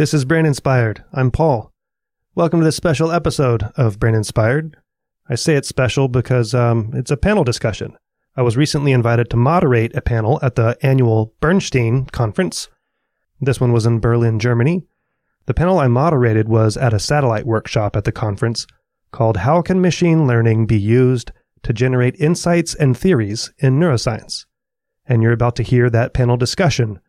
This is Brain Inspired. I'm Paul. Welcome to this special episode of Brain Inspired. I say it's special because um, it's a panel discussion. I was recently invited to moderate a panel at the annual Bernstein conference. This one was in Berlin, Germany. The panel I moderated was at a satellite workshop at the conference called How Can Machine Learning Be Used to Generate Insights and Theories in Neuroscience? And you're about to hear that panel discussion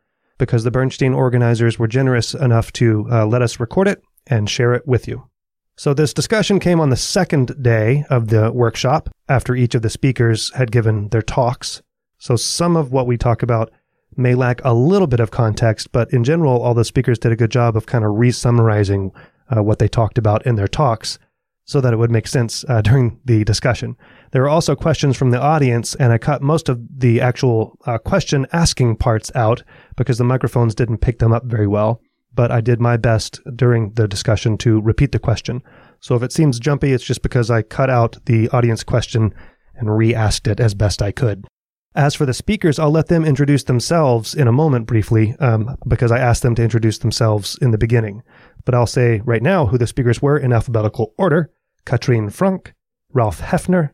because the Bernstein organizers were generous enough to uh, let us record it and share it with you. So, this discussion came on the second day of the workshop after each of the speakers had given their talks. So, some of what we talk about may lack a little bit of context, but in general, all the speakers did a good job of kind of re summarizing uh, what they talked about in their talks so that it would make sense uh, during the discussion. There were also questions from the audience, and I cut most of the actual uh, question asking parts out because the microphones didn't pick them up very well. But I did my best during the discussion to repeat the question. So if it seems jumpy, it's just because I cut out the audience question and re asked it as best I could. As for the speakers, I'll let them introduce themselves in a moment briefly, um, because I asked them to introduce themselves in the beginning. But I'll say right now who the speakers were in alphabetical order Katrin Franke, Ralf Haefner,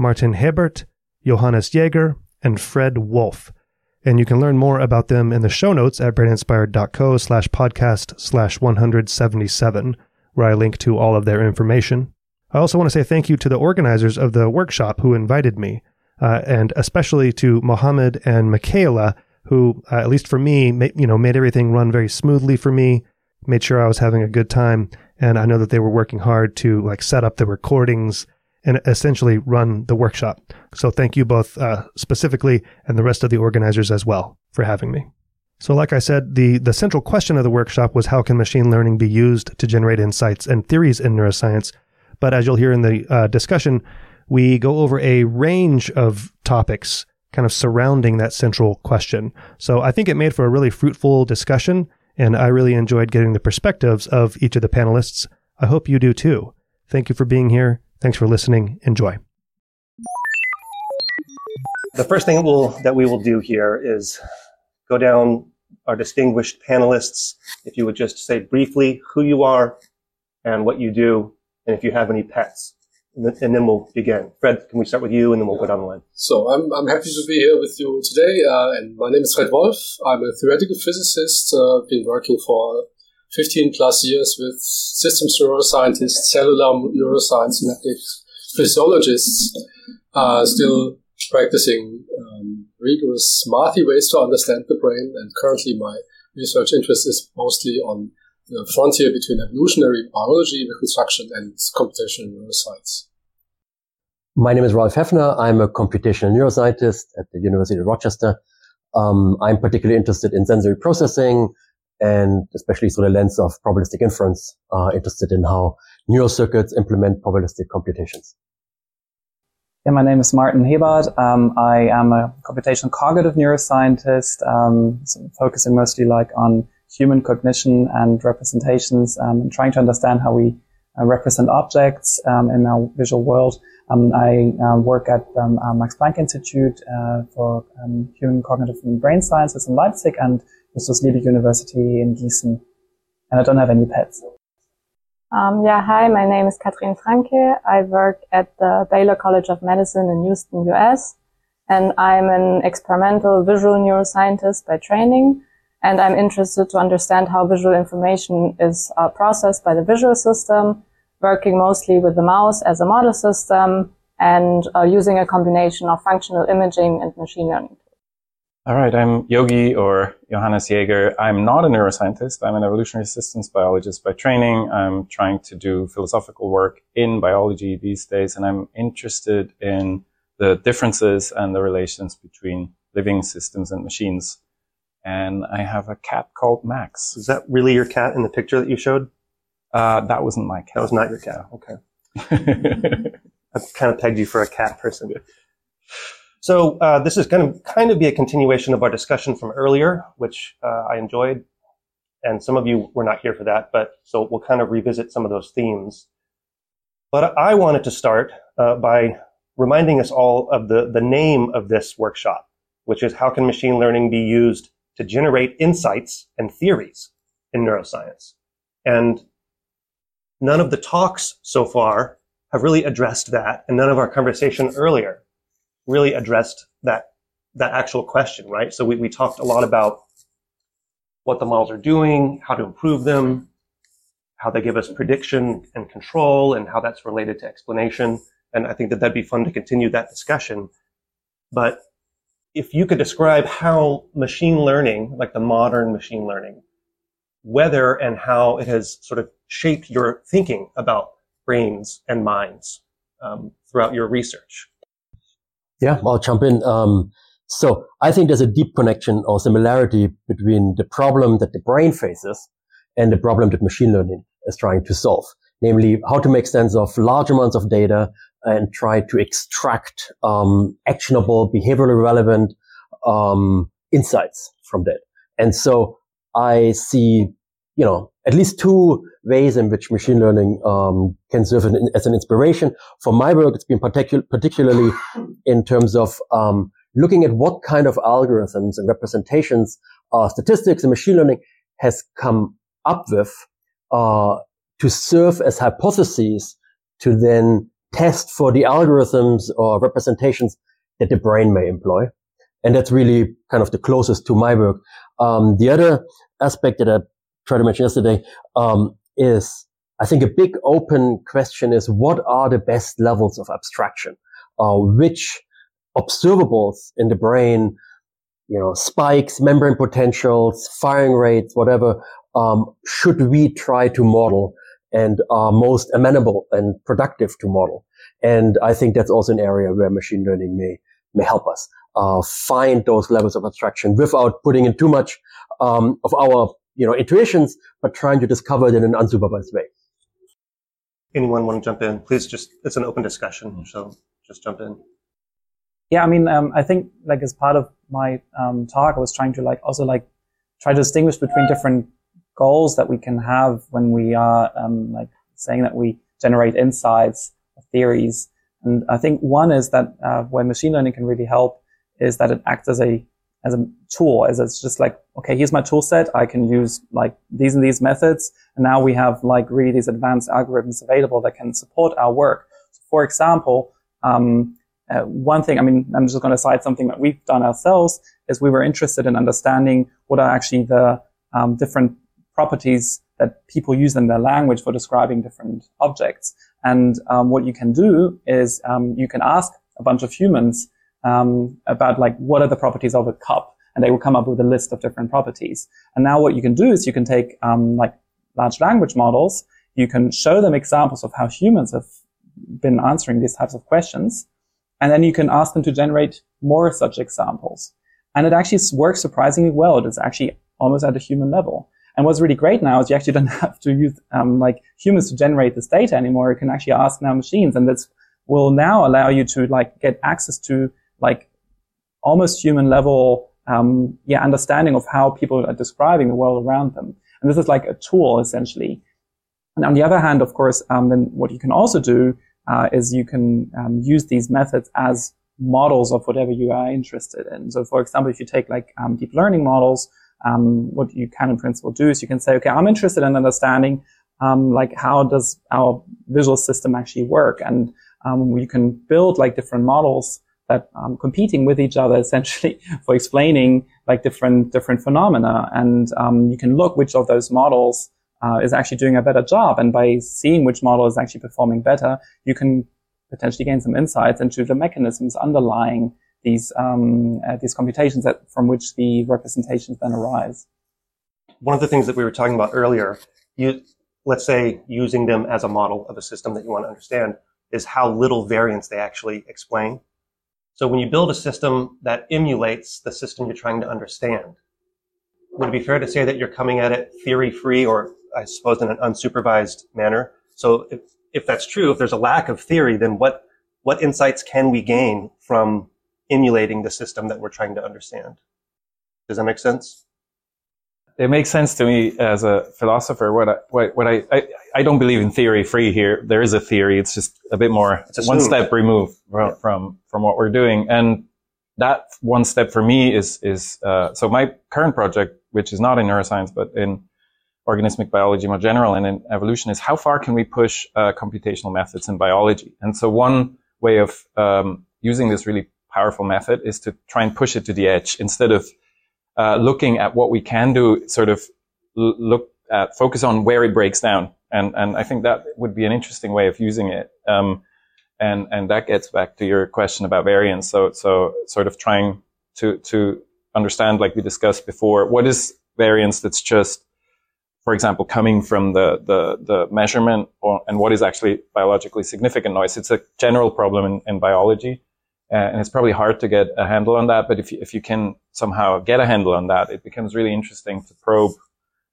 Martin Hebart, Johannes Jaeger, and Fred Wolf. And you can learn more about them in the show notes at braininspired.co slash podcast slash 177, where I link to all of their information. I also want to say thank you to the organizers of the workshop who invited me, uh, and especially to Mohammad and Michaela, who, uh, at least for me, ma- you know, made everything run very smoothly for me, made sure I was having a good time, and I know that they were working hard to like set up the recordings and essentially run the workshop. So thank you both uh, specifically and the rest of the organizers as well for having me. So like I said, the, the central question of the workshop was how can machine learning be used to generate insights and theories in neuroscience? But as you'll hear in the uh, discussion, we go over a range of topics kind of surrounding that central question. So I think it made for a really fruitful discussion, and I really enjoyed getting the perspectives of each of the panelists. I hope you do too. Thank you for being here. Thanks for listening. Enjoy. The first thing that, we'll, that we will do here is go down our distinguished panelists. If you would just say briefly who you are and what you do, and if you have any pets. And then, we'll begin. Fred, can we start with you and then we'll go down the line? So I'm, I'm happy to be here with you today. Uh, and my name is Fred Wolf. I'm a theoretical physicist. I've uh, been working for 15 plus years with systems neuroscientists, cellular neuroscience, synaptic physiologists, uh, still practicing um, rigorous smarty ways to understand the brain. And currently, my research interest is mostly on the frontier between evolutionary biology, reconstruction, and computational neuroscience. My name is Ralf Haefner. I'm a computational neuroscientist at the University of Rochester. Um, I'm particularly interested in sensory processing, and especially through the lens of probabilistic inference, uh, interested in how neural circuits implement probabilistic computations. Yeah, my name is Martin Hebart. Um, I am a computational cognitive neuroscientist, um, focusing mostly like on human cognition and representations, um, and trying to understand how we uh, represent objects um, in our visual world. Um, I uh, work at um, Max Planck Institute uh, for human cognitive and brain sciences in Leipzig, and Justus Liebig University in Gießen. And I don't have any pets. Um, yeah, hi, my name is Katrin Franke. I work at the Baylor College of Medicine in Houston, US, and I'm an experimental visual neuroscientist by training. And I'm interested to understand how visual information is uh, processed by the visual system, working mostly with the mouse as a model system and uh, using a combination of functional imaging and machine learning. All right, I'm Yogi or Johannes Jaeger. I'm not a neuroscientist. I'm an evolutionary systems biologist by training. I'm trying to do philosophical work in biology these days, and I'm interested in the differences and the relations between living systems and machines. And I have a cat called Max. Is that really your cat in the picture that you showed? Uh, that wasn't my cat. That was not your cat. Okay. I've kind of pegged you for a cat person. So uh, this is going to kind of be a continuation of our discussion from earlier, which uh, I enjoyed, and some of you were not here for that, but so we'll kind of revisit some of those themes. But I wanted to start uh, by reminding us all of the, the name of this workshop, which is how can machine learning be used to generate insights and theories in neuroscience? And none of the talks so far have really addressed that. And none of our conversation earlier really addressed that, that actual question, right? So we, we talked a lot about what the models are doing, how to improve them, how they give us prediction and control, and how that's related to explanation. And I think that that'd be fun to continue that discussion. But if you could describe how machine learning, like the modern machine learning, whether and how it has sort of shaped your thinking about brains and minds um, throughout your research. Yeah, I'll jump in. Um, so I think there's a deep connection or similarity between the problem that the brain faces and the problem that machine learning is trying to solve. Namely, how to make sense of large amounts of data and try to extract um, actionable, behaviorally relevant um, insights from that. And so I see, you know, at least two ways in which machine learning um, can serve as an inspiration. For my work, it's been particu- particularly in terms of um, looking at what kind of algorithms and representations uh, statistics and machine learning has come up with uh, to serve as hypotheses to then test for the algorithms or representations that the brain may employ. And that's really kind of the closest to my work. Um, the other aspect that I tried to mention yesterday um, is, I think, a big open question is what are the best levels of abstraction? Uh, which observables in the brain, you know, spikes, membrane potentials, firing rates, whatever, um, should we try to model and are most amenable and productive to model. And I think that's also an area where machine learning may, may help us, uh, find those levels of abstraction without putting in too much, um, of our, you know, intuitions, but trying to discover it in an unsupervised way. Anyone want to jump in? Please just, it's an open discussion. So just jump in. Yeah. I mean, um, I think like as part of my, um, talk, I was trying to like also like try to distinguish between different goals that we can have when we are um, like saying that we generate insights or theories. And I think one is that uh, where machine learning can really help is that it acts as a as a tool, as it's just like, okay, here's my tool set. I can use like these and these methods. And now we have like really these advanced algorithms available that can support our work. So for example, um, uh, one thing, I mean, I'm just going to cite something that we've done ourselves is we were interested in understanding what are actually the um, different properties that people use in their language for describing different objects. And um, what you can do is um, you can ask a bunch of humans um, about like what are the properties of a cup, and they will come up with a list of different properties. And now what you can do is you can take um, like large language models, you can show them examples of how humans have been answering these types of questions, and then you can ask them to generate more such examples. And it actually works surprisingly well. It is actually almost at a human level. And what's really great now is you actually don't have to use um, like humans to generate this data anymore. You can actually ask now machines, and this will now allow you to like get access to like almost human level um, yeah understanding of how people are describing the world around them. And this is like a tool essentially. And on the other hand, of course, um, then what you can also do uh, is you can um, use these methods as models of whatever you are interested in. So, for example, if you take like um, deep learning models, um, what you can in principle do is you can say, okay, I'm interested in understanding um, like how does our visual system actually work, and um, you can build like different models that um, competing with each other essentially for explaining like different different phenomena, and um, you can look which of those models uh, is actually doing a better job, and by seeing which model is actually performing better, you can potentially gain some insights into the mechanisms underlying these um, uh, these computations that from which the representations then arise. One of the things that we were talking about earlier, you let's say using them as a model of a system that you want to understand is how little variance they actually explain. So when you build a system that emulates the system you're trying to understand, would it be fair to say that you're coming at it theory free or I suppose in an unsupervised manner? So if, if that's true, if there's a lack of theory, then what, what insights can we gain from emulating the system that we're trying to understand. Does that make sense? It makes sense to me as a philosopher. What I, what, what I, I, I don't believe in theory free here. There is a theory. It's just a bit more one step removed from, from, from what we're doing. And that one step for me is, is, uh, so my current project, which is not in neuroscience, but in organismic biology more general and in evolution is how far can we push uh, computational methods in biology? And so one way of um, using this really powerful method is to try and push it to the edge instead of uh, looking at what we can do, sort of look at, focus on where it breaks down. And, and I think that would be an interesting way of using it. Um, and, and that gets back to your question about variance. So, so sort of trying to, to understand, like we discussed before, what is variance that's just, for example, coming from the, the, the measurement or, and what is actually biologically significant noise. It's a general problem in, in biology. Uh, and it's probably hard to get a handle on that. But if you, if you can somehow get a handle on that, it becomes really interesting to probe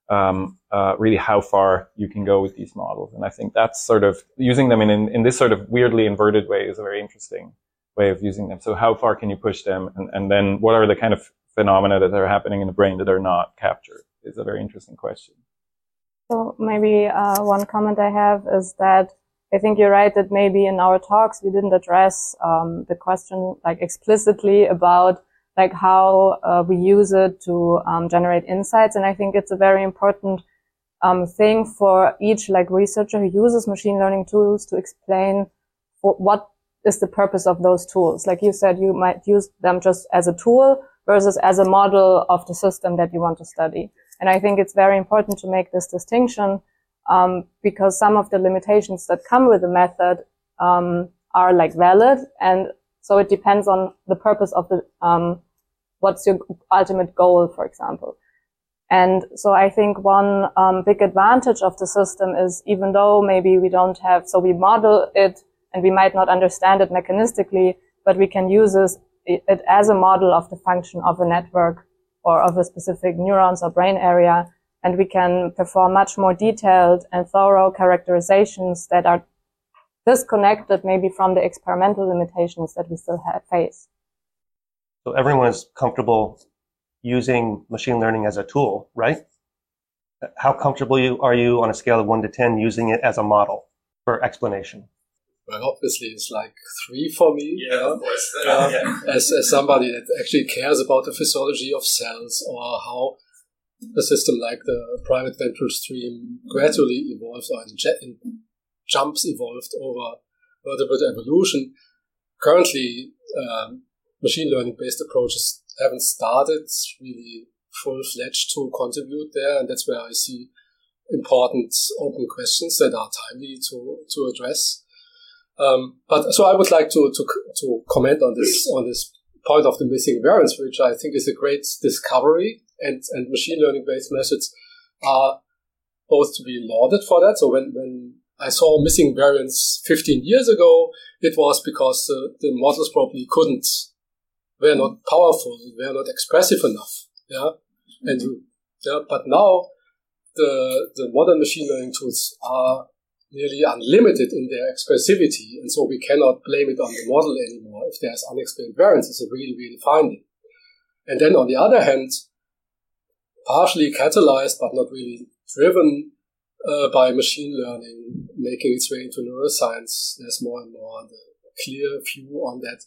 um, uh, really how far you can go with these models. And I think that's sort of using them in, in, in, this sort of weirdly inverted way is a very interesting way of using them. So how far can you push them? And, and then what are the kind of phenomena that are happening in the brain that are not captured is a very interesting question. So maybe uh, one comment I have is that I think you're right that maybe in our talks we didn't address um, the question like explicitly about like how uh, we use it to um, generate insights. And I think it's a very important um, thing for each like researcher who uses machine learning tools to explain what is the purpose of those tools. Like you said, you might use them just as a tool versus as a model of the system that you want to study. And I think it's very important to make this distinction um, because some of the limitations that come with the method um, are like valid, and so it depends on the purpose of the um, what's your ultimate goal, for example. And so I think one um, big advantage of the system is even though maybe we don't have, so we model it and we might not understand it mechanistically, but we can use this, it as a model of the function of a network or of a specific neurons or brain area. And we can perform much more detailed and thorough characterizations that are disconnected maybe from the experimental limitations that we still have, face. So everyone is comfortable using machine learning as a tool, right? How comfortable are you on a scale of one to 10 using it as a model for explanation? Well, obviously it's like three for me. Yeah, of course. Uh, yeah. As, as somebody that actually cares about the physiology of cells or how a system like the primate ventral stream gradually evolves or in, in jumps evolved over vertebrate evolution. Currently, um, machine learning based approaches haven't started really full fledged to contribute there. And that's where I see important open questions that are timely to, to address. Um, but so I would like to, to, to comment on this, on this point of the missing variance, which I think is a great discovery and, and machine learning based methods are both to be lauded for that. So when, when I saw missing variance 15 years ago, it was because the, the models probably couldn't were not powerful, were not expressive enough. Yeah, and yeah, but now the the modern machine learning tools are nearly unlimited in their expressivity, and so we cannot blame it on the model anymore if there's unexplained variance. It's a really really finding. And then on the other hand, partially catalyzed but not really driven uh, by machine learning making its way into neuroscience, there's more and more the clear view on that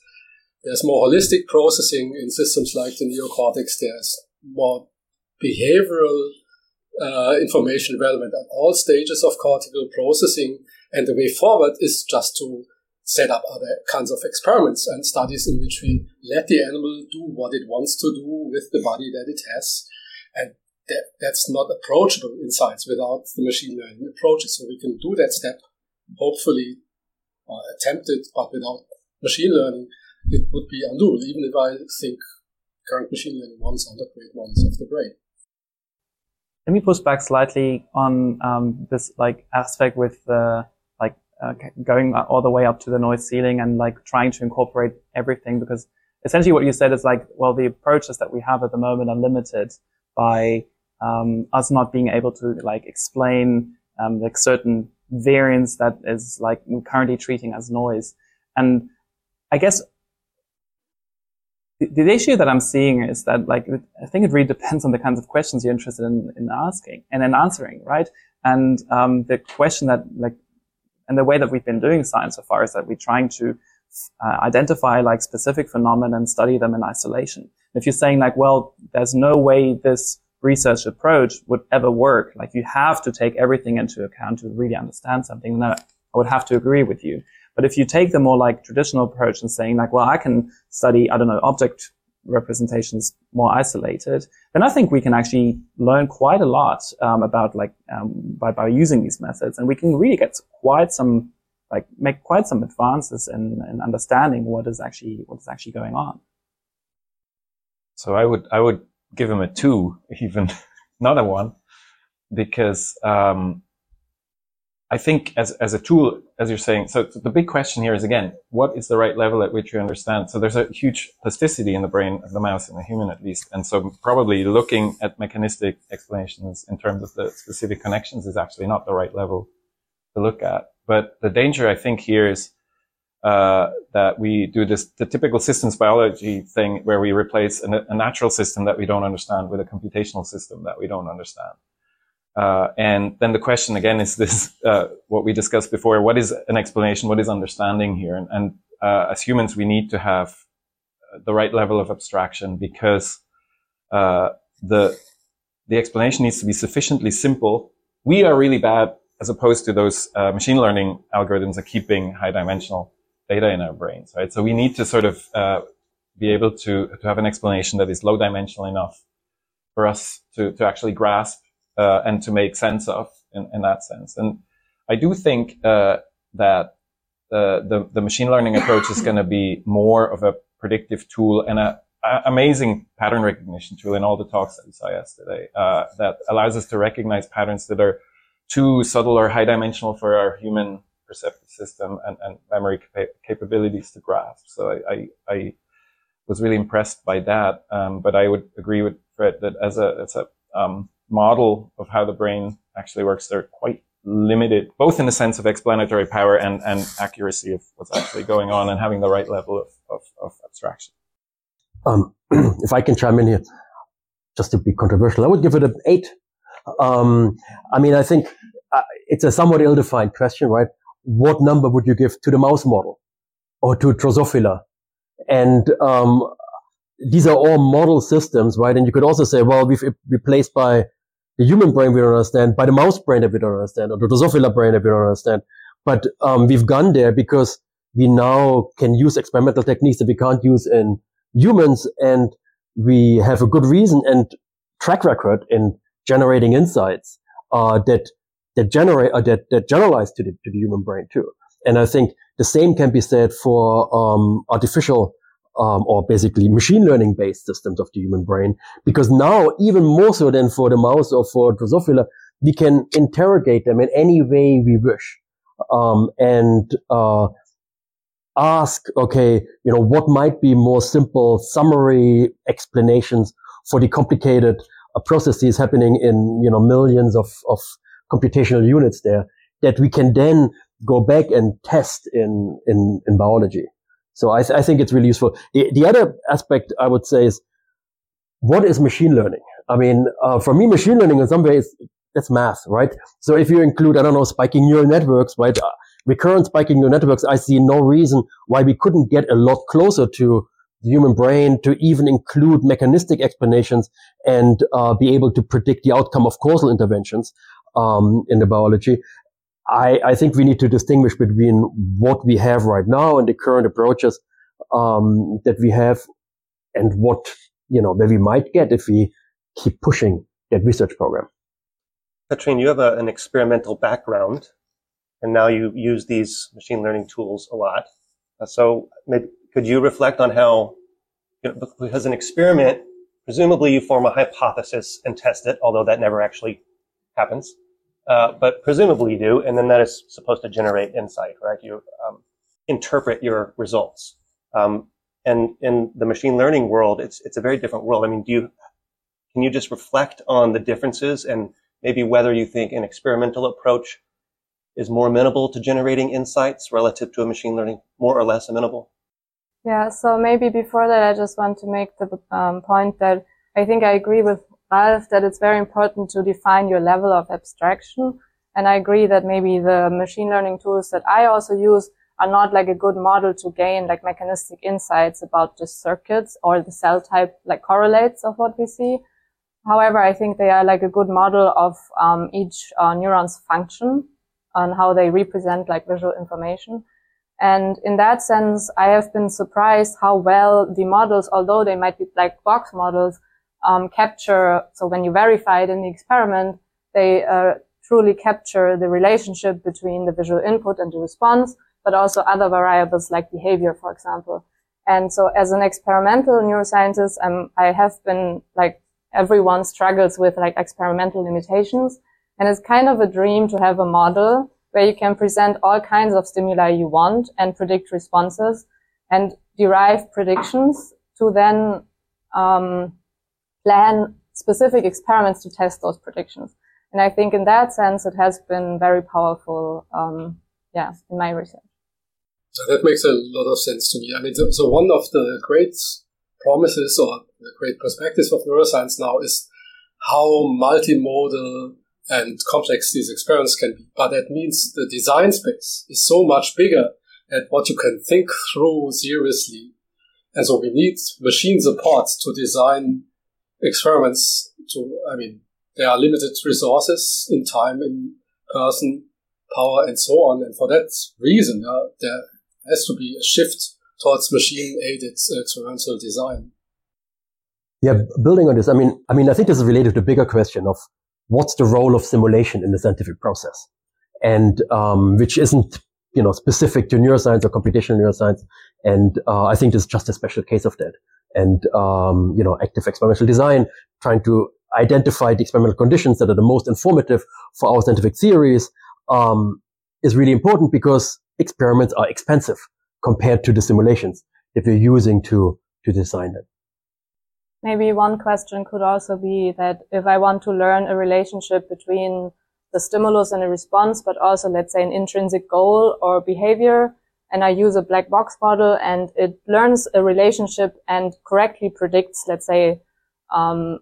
there's more holistic processing in systems like the neocortex. There's more behavioral uh, information relevant at all stages of cortical processing. And the way forward is just to set up other kinds of experiments and studies in which we let the animal do what it wants to do with the body that it has. And that, that's not approachable in science without the machine learning approaches. So we can do that step, hopefully, or attempt it, but without machine learning, it would be undoable, even if I think current machine learning ones are the great ones of the brain. Let me push back slightly on um, this like aspect with the like uh, going all the way up to the noise ceiling and like trying to incorporate everything because essentially what you said is like well the approaches that we have at the moment are limited by um, us not being able to like explain um, like certain variance that is like we're currently treating as noise and I guess the, issue that I'm seeing is that like I think it really depends on the kinds of questions you're interested in, in asking and then answering, right? And um, the question that like and the way that we've been doing science so far is that we're trying to uh, identify like specific phenomena and study them in isolation. If you're saying like, well, there's no way this research approach would ever work. Like you have to take everything into account to really understand something. And I would have to agree with you. But if you take the more like traditional approach and saying like, well, I can study, I don't know, object representations more isolated, then I think we can actually learn quite a lot um, about like um, by by using these methods, and we can really get quite some like make quite some advances in, in understanding what is actually what is actually going on. So I would I would give him a two, even not a one, because um, I think as as a tool, as you're saying, so the big question here is again, what is the right level at which you understand? So there's a huge plasticity in the brain of the mouse and the human at least, and so probably looking at mechanistic explanations in terms of the specific connections is actually not the right level to look at. But the danger, I think, here is uh, that we do this the typical systems biology thing where we replace a, a, natural system that we don't understand with a computational system that we don't understand. Uh, and then the question again is this: uh, what we discussed before? What is an explanation? What is understanding here? And, and uh, as humans, we need to have the right level of abstraction because uh, the the explanation needs to be sufficiently simple. We are really bad as opposed to those uh, machine learning algorithms are keeping high dimensional data in our brains, right? So we need to sort of uh, be able to to have an explanation that is low dimensional enough for us to to actually grasp uh, and to make sense of in, in that sense. And I do think uh, that uh, the the machine learning approach is going to be more of a predictive tool and a, a, amazing pattern recognition tool in all the talks that we saw yesterday uh, that allows us to recognize patterns that are too subtle or high dimensional for our human perceptive system and, and memory cap- capabilities to grasp. So I, I, I, was really impressed by that. Um, but I would agree with Fred that as a, as a um, model of how the brain actually works, they're quite limited, both in the sense of explanatory power and, and accuracy of what's actually going on and having the right level of, of, of abstraction. Um, if I can chime in here, just to be controversial, I would give it an eight. Um, I mean, I think uh, it's a somewhat ill-defined question, right? What number would you give to the mouse model or to Drosophila? And um, these are all model systems, right? And you could also say, well, we've replaced by the human brain we don't understand, by the mouse brain that we don't understand, or the Drosophila brain that we don't understand. But um, we've gone there because we now can use experimental techniques that we can't use in humans, and we have a good reason and track record in generating insights uh, that that generate uh, that that generalize to the to the human brain too. And I think the same can be said for um, artificial um, or basically machine learning based systems of the human brain, because now even more so than for the mouse or for Drosophila, we can interrogate them in any way we wish, um, and uh, ask, okay, you know, what might be more simple summary explanations for the complicated uh, processes happening in you know millions of of computational units there that we can then go back and test in, in, in biology. So I, th- I think it's really useful. The, the other aspect I would say is what is machine learning? I mean, uh, for me, machine learning in some ways, that's math, right? So if you include, I don't know, spiking neural networks, right? Uh, recurrent spiking neural networks, I see no reason why we couldn't get a lot closer to the human brain to even include mechanistic explanations and uh, be able to predict the outcome of causal interventions um, in the biology. I, I, think we need to distinguish between what we have right now and the current approaches um, that we have and what you know where we might get if we keep pushing that research program. Katrine, you have a, an experimental background, and now you use these machine learning tools a lot. Uh, so, maybe, could you reflect on how, you know, because an experiment, presumably you form a hypothesis and test it, although that never actually happens. Uh, but presumably you do, and then that is supposed to generate insight, right? You um, interpret your results. Um, and in the machine learning world, it's it's a very different world. I mean, do you can you just reflect on the differences and maybe whether you think an experimental approach is more amenable to generating insights relative to a machine learning, more or less amenable? Yeah. So maybe before that, I just want to make the um, point that I think I agree with Ralf that it's very important to define your level of abstraction. And I agree that maybe the machine learning tools that I also use are not like a good model to gain like mechanistic insights about the circuits or the cell type like correlates of what we see. However, I think they are like a good model of um, each uh, neuron's function and how they represent like visual information. And in that sense, I have been surprised how well the models, although they might be black box models, um, capture. So when you verify it in the experiment, they uh, truly capture the relationship between the visual input and the response, but also other variables like behavior, for example. And so as an experimental neuroscientist, I'm, I have been like everyone struggles with like experimental limitations. And it's kind of a dream to have a model where you can present all kinds of stimuli you want and predict responses and derive predictions to then um, plan specific experiments to test those predictions. And I think in that sense, it has been very powerful, um, yeah, in my research. So that makes a lot of sense to me. I mean, so, one of the great promises or the great perspectives of neuroscience now is how multimodal and complex these experiments can be. But that means the design space is so much bigger at what you can think through seriously. And so we need machine support to design experiments to, I mean, there are limited resources in time, in person, power, and so on. And for that reason, uh, there has to be a shift towards machine-aided experimental design. Yeah, building on this, I mean, I mean, I think this is related to the bigger question of what's the role of simulation in the scientific process, and um, which isn't you know specific to neuroscience or computational neuroscience. And uh, I think this is just a special case of that. And um, you know, active experimental design, trying to identify the experimental conditions that are the most informative for our scientific theories, um, is really important because experiments are expensive compared to the simulations that we're using to to design them. Maybe one question could also be that if I want to learn a relationship between the stimulus and a response, but also let's say an intrinsic goal or behavior, and I use a black box model and it learns a relationship and correctly predicts, let's say, um,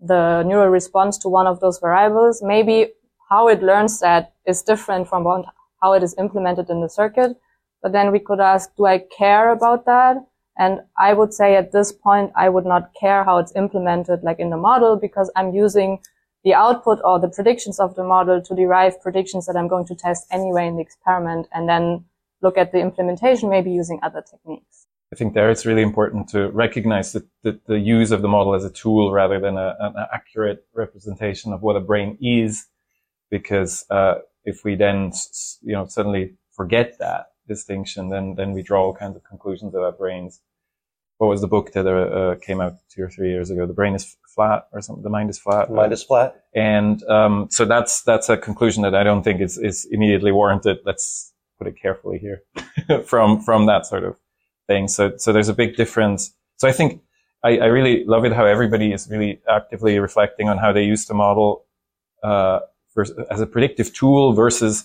the neural response to one of those variables, maybe how it learns that is different from how it is implemented in the circuit. But then we could ask, do I care about that? And I would say at this point, I would not care how it's implemented like in the model because I'm using the output or the predictions of the model to derive predictions that I'm going to test anyway in the experiment and then look at the implementation, maybe using other techniques. I think there it's really important to recognize that the, the use of the model as a tool rather than a, an accurate representation of what a brain is, because uh, if we then you know suddenly forget that, distinction, then then we draw all kinds of conclusions about brains. What was the book that uh, uh, came out two or three years ago? The brain is flat, or something. The mind is flat. The mind is flat. And um, so that's that's a conclusion that I don't think is is immediately warranted. Let's put it carefully here, from from that sort of thing. So so there's a big difference. So I think I, I really love it how everybody is really actively reflecting on how they use the model uh, for, as a predictive tool versus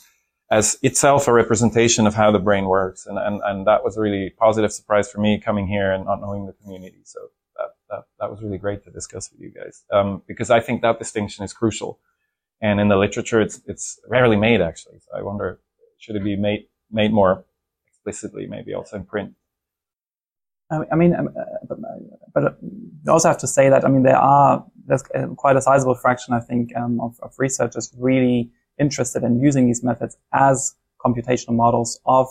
as itself a representation of how the brain works. And, and, and that was a really positive surprise for me coming here and not knowing the community. So that, that, that was really great to discuss with you guys. Um, because I think that distinction is crucial. And in the literature, it's, it's rarely made actually. So I wonder, should it be made, made more explicitly, maybe also in print? I mean, um, uh, but, but you also have to say that, I mean, there are, there's quite a sizable fraction, I think, um, of, of researchers really interested in using these methods as computational models of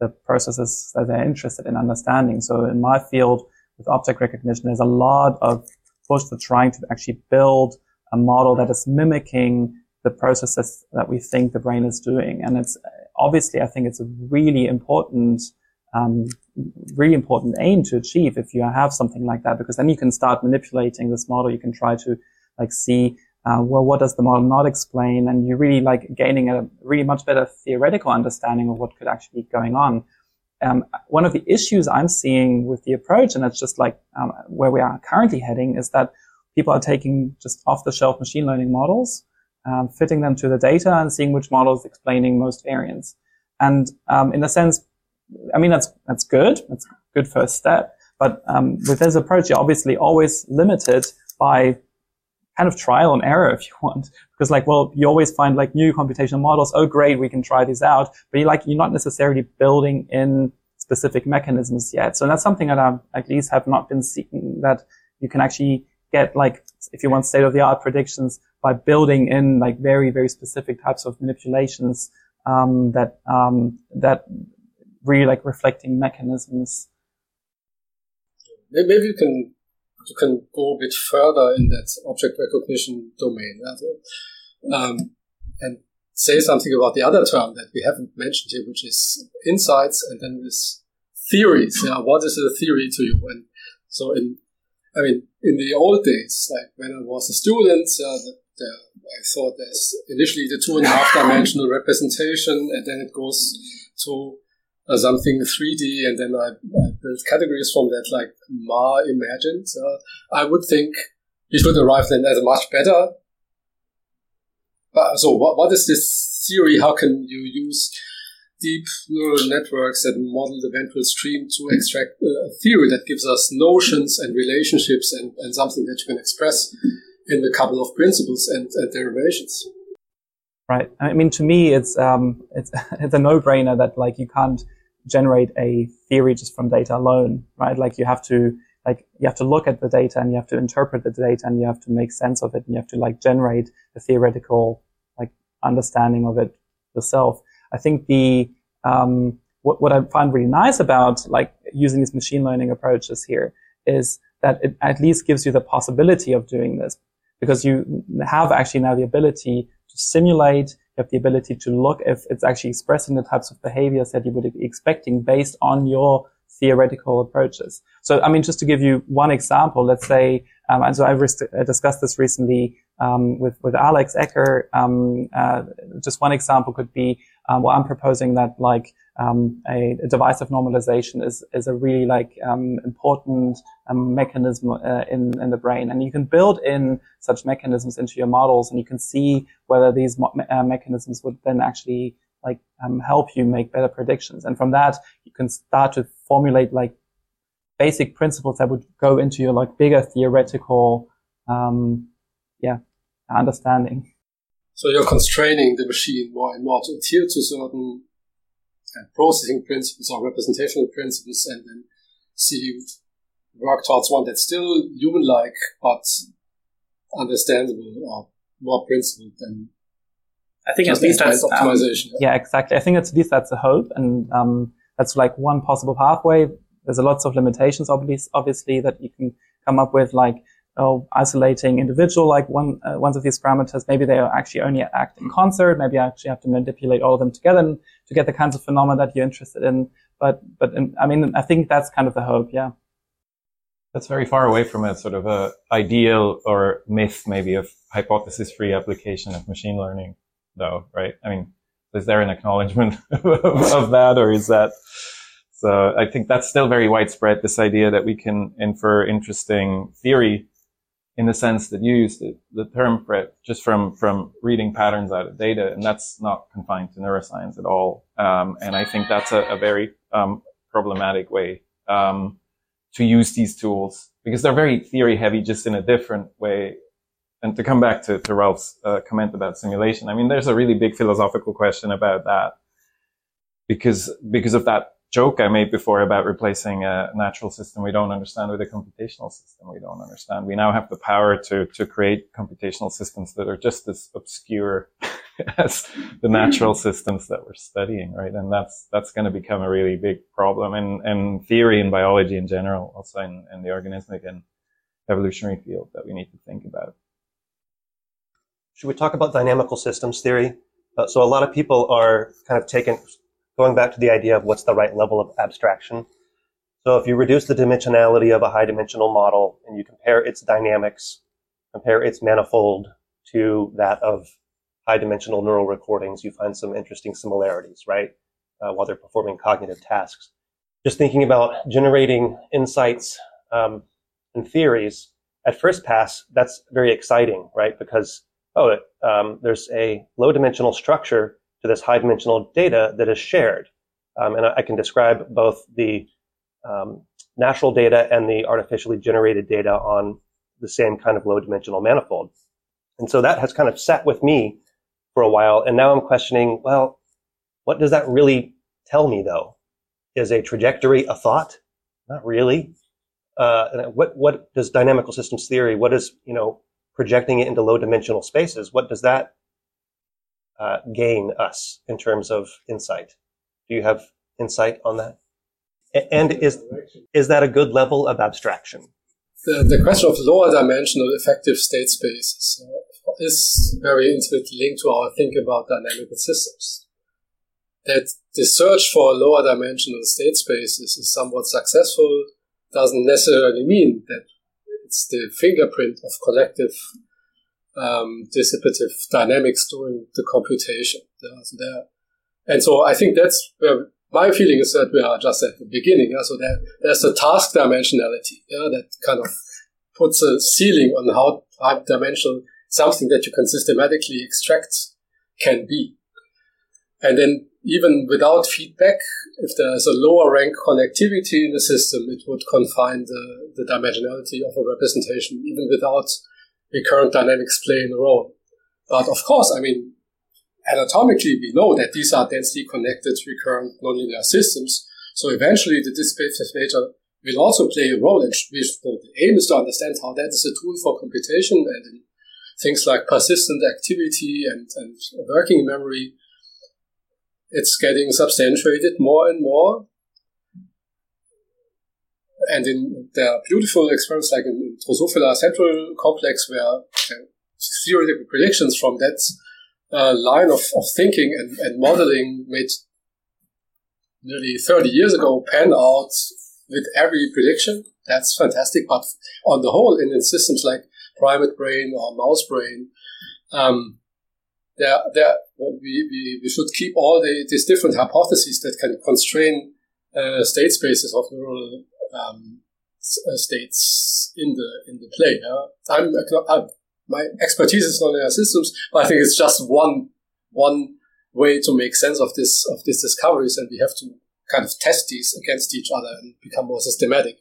the processes that they're interested in understanding. So in my field with object recognition, there's a lot of push for trying to actually build a model that is mimicking the processes that we think the brain is doing. And it's obviously, I think it's a really important, um, really important aim to achieve if you have something like that, because then you can start manipulating this model. You can try to like see uh, well, what does the model not explain? And you're really like gaining a really much better theoretical understanding of what could actually be going on. Um, one of the issues I'm seeing with the approach, and it's just like um, where we are currently heading, is that people are taking just off-the-shelf machine learning models, um, fitting them to the data, and seeing which model is explaining most variance. And um, in a sense, I mean that's that's good. That's a good first step. But um, with this approach, you're obviously always limited by kind of trial and error if you want. Because like, well, you always find like new computational models. Oh, great. We can try these out. But you like, you're not necessarily building in specific mechanisms yet. So that's something that I at least have not been seeking that you can actually get like, if you want state of the art predictions by building in like very, very specific types of manipulations, um, that, um, that really like reflecting mechanisms. Maybe you can, you can go a bit further in that object recognition domain. Um, and say something about the other term that we haven't mentioned here, which is insights and then this theories. Yeah, what is a theory to you? And so in, I mean, in the old days, like when I was a student, uh, the, the, I thought there's initially the two and a half dimensional representation, and then it goes to uh, something 3D, and then I, I, built categories from that, like Marr imagined. Uh, I would think we should arrive then at a much better. So, what, what is this theory? How can you use deep neural networks that model the ventral stream to extract a theory that gives us notions and relationships and, and something that you can express in a couple of principles and, and derivations. Right. I mean, to me, it's um, it's it's a no-brainer that like you can't generate a theory just from data alone, right? Like you have to like you have to look at the data and you have to interpret the data and you have to make sense of it and you have to like generate a theoretical like understanding of it yourself. I think the um, what, what I find really nice about like using these machine learning approaches here is that it at least gives you the possibility of doing this because you have actually now the ability to simulate, you have the ability to look if it's actually expressing the types of behaviors that you would be expecting based on your theoretical approaches. So, I mean, just to give you one example, let's say, um, and so I uh, discussed this recently um, with with Alex Ecker. Um, uh, just one example could be um, well, I'm proposing that like um, a, a, divisive normalization is is a really like um, important um, mechanism uh, in in the brain, and you can build in such mechanisms into your models, and you can see whether these uh, mechanisms would then actually like um, help you make better predictions, and from that you can start to formulate like basic principles that would go into your like bigger theoretical um, yeah understanding. So you're constraining the machine more and more to adhere to certain uh, processing principles or representational principles and then see work towards one that's still human-like but understandable or more principled than I think at least that's um, optimization. Um, yeah, exactly. I think at least that's a hope, and um, that's like one possible pathway. There's a lots of limitations, obviously, obviously, that you can come up with, like oh, isolating individual like one uh, ones of these parameters. Maybe they actually only act in concert. Maybe I actually have to manipulate all of them together to get the kinds of phenomena that you're interested in. But but in, I mean, I think that's kind of the hope. Yeah. That's very far away from a sort of a ideal or myth, maybe of hypothesis-free application of machine learning, though, right? I mean, is there an acknowledgement of that, or is that? So I think that's still very widespread. This idea that we can infer interesting theory in the sense that you use the, the term for it just from, from reading patterns out of data. And that's not confined to neuroscience at all. Um, and I think that's a, a very, um, problematic way, um, to use these tools because they're very theory heavy, just in a different way. And to come back to, to Ralf's uh, comment about simulation, I mean, there's a really big philosophical question about that because, because of that joke I made before about replacing a natural system we don't understand with a computational system we don't understand. We now have the power to, to create computational systems that are just as obscure as the natural systems that we're studying, right? And that's, that's going to become a really big problem in, in theory and biology in general, also in, in the organismic and evolutionary field that we need to think about. Should we talk about dynamical systems theory? Uh, so a lot of people are kind of taken, going back to the idea of what's the right level of abstraction. So if you reduce the dimensionality of a high dimensional model and you compare its dynamics, compare its manifold to that of high dimensional neural recordings, you find some interesting similarities, right? Uh, while they're performing cognitive tasks. Just thinking about generating insights um, and theories at first pass, that's very exciting, right? Because, oh, um, there's a low dimensional structure to this high dimensional data that is shared. Um, and I, I, can describe both the um, natural data and the artificially generated data on the same kind of low dimensional manifold. And so that has kind of sat with me for a while. And now I'm questioning, well, what does that really tell me though? Is a trajectory a thought? Not really. uh, what what does dynamical systems theory? What is you know projecting it into low dimensional spaces? What does that uh, gain us in terms of insight? Do you have insight on that? And is is that a good level of abstraction? The, the question of lower dimensional effective state spaces uh, is very intimately linked to our thinking about dynamical systems. That the search for lower dimensional state spaces is somewhat successful doesn't necessarily mean that it's the fingerprint of collective um, dissipative dynamics during the computation. So there, and so I think that's where my feeling is that we are just at the beginning. Yeah? So there, there's a task dimensionality yeah, that kind of puts a ceiling on how high dimensional something that you can systematically extract can be. And then even without feedback, if there's a lower rank connectivity in the system, it would confine the, the dimensionality of a representation, even without recurrent dynamics playing a role. But of course, I mean, anatomically, we know that these are densely connected recurrent nonlinear systems. So eventually, the dissipative nature will also play a role. And the aim is to understand how that is a tool for computation and things like persistent activity and, and working memory it's getting substantiated more and more. And in are beautiful experiments like in Drosophila central complex where theoretical predictions from that uh, line of, of thinking and, and modeling made nearly 30 years ago pan out with every prediction. That's fantastic. But on the whole, in systems like primate brain or mouse brain, um, there, there, we, we, we should keep all the, these different hypotheses that can constrain uh, state spaces of neural um, uh, states in the in the play. Yeah? I'm, I'm, my expertise is nonlinear systems, but I think it's just one one way to make sense of this of these discoveries, and we have to kind of test these against each other and become more systematic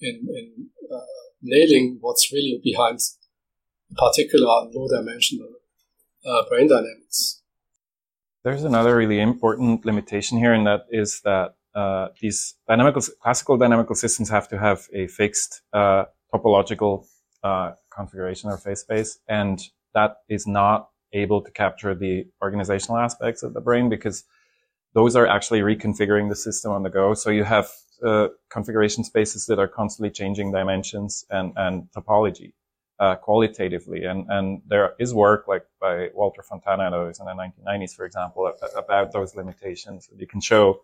in, in uh, nailing what's really behind particular low dimensional uh, brain dynamics. There's another really important limitation here, and that is that uh, these dynamical, classical dynamical systems have to have a fixed uh, topological uh, configuration or phase space, and that is not able to capture the organizational aspects of the brain because those are actually reconfiguring the system on the go. So you have uh, configuration spaces that are constantly changing dimensions and, and topology uh, qualitatively. And, and there is work like by Walter Fontana and others in the 1990s, for example, about those limitations. You can show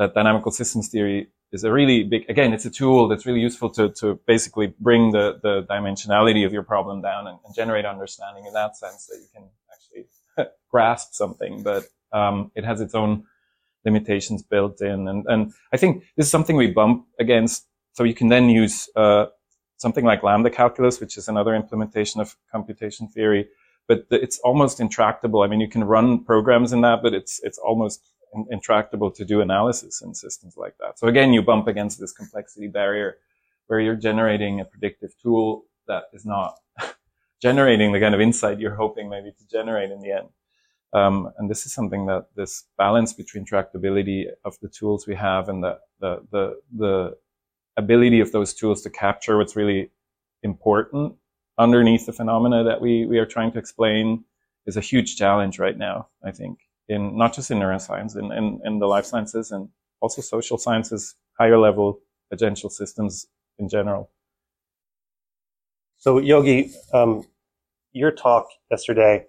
that dynamical systems theory is a really big, again, it's a tool that's really useful to, to basically bring the, the dimensionality of your problem down and, and generate understanding in that sense that you can actually grasp something. But um, it has its own limitations built in. And, and I think this is something we bump against. So you can then use, uh, something like lambda calculus, which is another implementation of computation theory. But it's almost intractable. I mean, you can run programs in that, but it's, it's almost intractable to do analysis in systems like that. So again, you bump against this complexity barrier where you're generating a predictive tool that is not generating the kind of insight you're hoping maybe to generate in the end. Um, and this is something that this balance between tractability of the tools we have and the, the, the, the ability of those tools to capture what's really important underneath the phenomena that we, we are trying to explain is a huge challenge right now, I think, in not just in neuroscience, in, in, in the life sciences and also social sciences, higher level agential systems in general. So, Yogi, um, your talk yesterday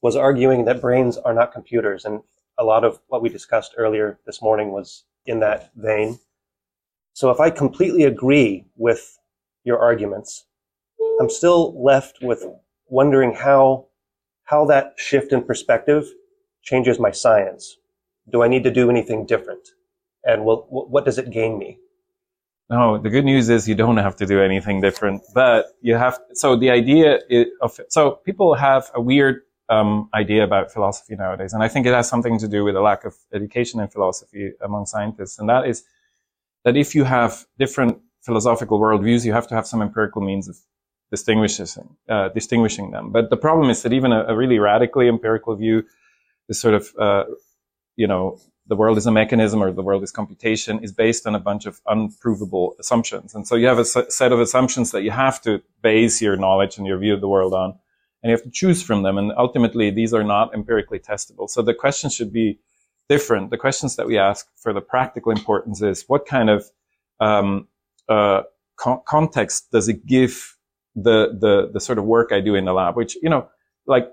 was arguing that brains are not computers, and a lot of what we discussed earlier this morning was in that vein. So if I completely agree with your arguments, I'm still left with wondering how, how that shift in perspective changes my science. Do I need to do anything different? And will, what does it gain me? No, the good news is you don't have to do anything different, but you have, so the idea of, so people have a weird um, idea about philosophy nowadays, and I think it has something to do with a lack of education in philosophy among scientists, and that is that if you have different philosophical worldviews, you have to have some empirical means of distinguishing, uh, distinguishing them. But the problem is that even a, a really radically empirical view, this sort of, uh, you know, the world is a mechanism or the world is computation is based on a bunch of unprovable assumptions. And so you have a set of assumptions that you have to base your knowledge and your view of the world on. And you have to choose from them. And ultimately, these are not empirically testable. So the question should be different. The questions that we ask for the practical importance is what kind of um, uh, co- context does it give the, the, the sort of work I do in the lab, which, you know, like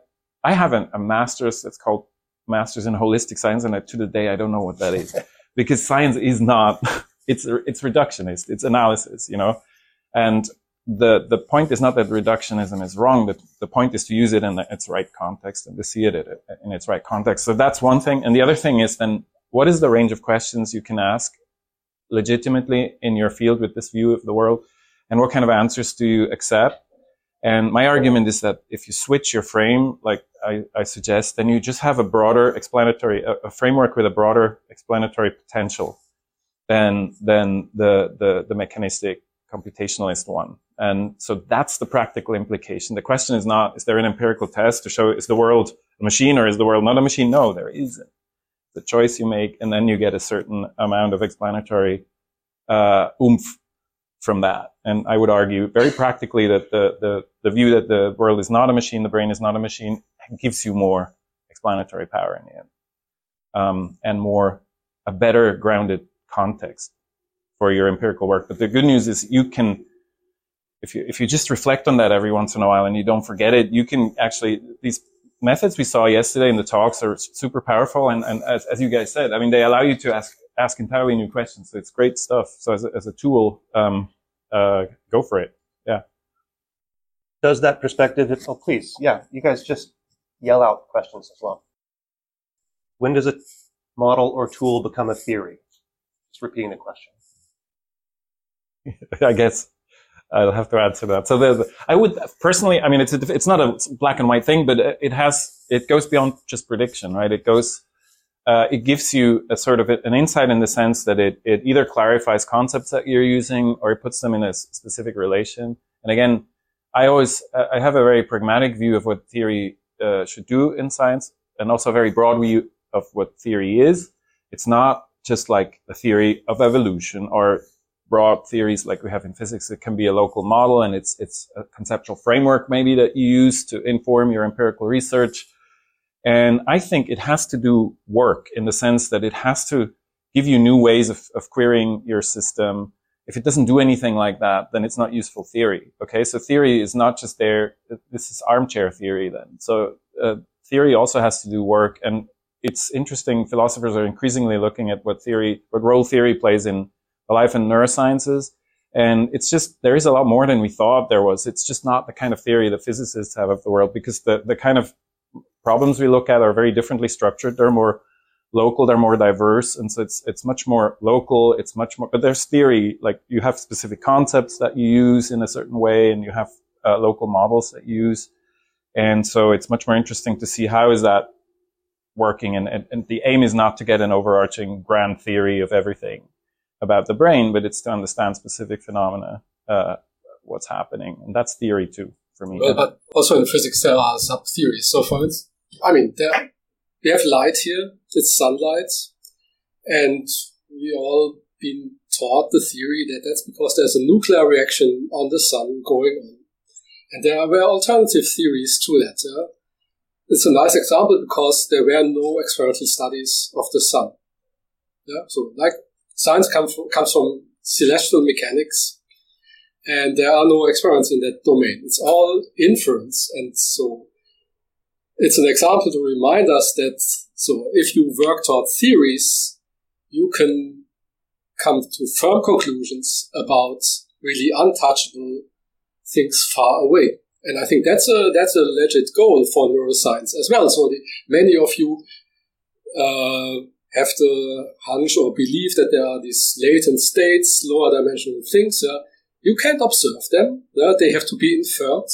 I have an, a master's that's called master's in holistic science, and to the day I don't know what that is because science is not. It's it's reductionist. It's analysis, you know, and the the point is not that reductionism is wrong. The the point is to use it in the, its right context and to see it in its right context. So that's one thing. And the other thing is then what is the range of questions you can ask legitimately in your field with this view of the world, and what kind of answers do you accept? And my argument is that if you switch your frame, like I, I suggest, then you just have a broader explanatory, a, a, framework with a broader explanatory potential than, than the, the, the mechanistic computationalist one. And so that's the practical implication. The question is not, is there an empirical test to show is the world a machine or is the world not a machine? No, there isn't. The choice you make, and then you get a certain amount of explanatory uh, oomph from that. And I would argue very practically that the, the, the view that the world is not a machine, the brain is not a machine, gives you more explanatory power in the end. Um, and more, a better grounded context for your empirical work. But the good news is you can, if you, if you just reflect on that every once in a while and you don't forget it, you can actually, these methods we saw yesterday in the talks are super powerful. And, and as, as you guys said, I mean, they allow you to ask ask entirely new questions. So it's great stuff. So as a, as a tool, um, uh, go for it. Yeah. Does that perspective? Oh, please. Yeah. You guys just yell out questions as well. When does a model or tool become a theory? Just repeating the question. I guess I'll have to answer that. So the, I would personally, I mean, it's a, it's not a black and white thing, but it has, it goes beyond just prediction, right? It goes, uh, it gives you a sort of an insight in the sense that it, it either clarifies concepts that you're using or it puts them in a specific relation. And again, I always, I have a very pragmatic view of what theory uh, should do in science and also a very broad view of what theory is. It's not just like a theory of evolution or broad theories like we have in physics. It can be a local model and it's, it's a conceptual framework maybe that you use to inform your empirical research and I think it has to do work in the sense that it has to give you new ways of, of querying your system. If it doesn't do anything like that, then it's not useful theory. Okay. So theory is not just there. This is armchair theory then. So uh, theory also has to do work. And it's interesting. Philosophers are increasingly looking at what theory, what role theory plays in the life and neurosciences. And it's just, there is a lot more than we thought there was. It's just not the kind of theory that physicists have of the world because the, the kind of problems we look at are very differently structured. They're more local, they're more diverse. And so it's, it's much more local. It's much more, but there's theory, like you have specific concepts that you use in a certain way and you have uh, local models that you use. And so it's much more interesting to see how is that working. And, and, and the aim is not to get an overarching grand theory of everything about the brain, but it's to understand specific phenomena, uh, what's happening. And that's theory too for me. Well, but also in physics, there are sub theories. So, for instance, I mean, there, we have light here, it's sunlight, and we all been taught the theory that that's because there's a nuclear reaction on the sun going on. And there were alternative theories to that. Yeah? It's a nice example because there were no experimental studies of the sun. Yeah? So, like, science from, comes from celestial mechanics, and there are no experiments in that domain. It's all inference, and so it's an example to remind us that so if you work toward theories, you can come to firm conclusions about really untouchable things far away. And I think that's a that's a legit goal for neuroscience as well. So the, many of you uh, have the hunch or believe that there are these latent states, lower dimensional things. You can't observe them. Yeah? They have to be inferred.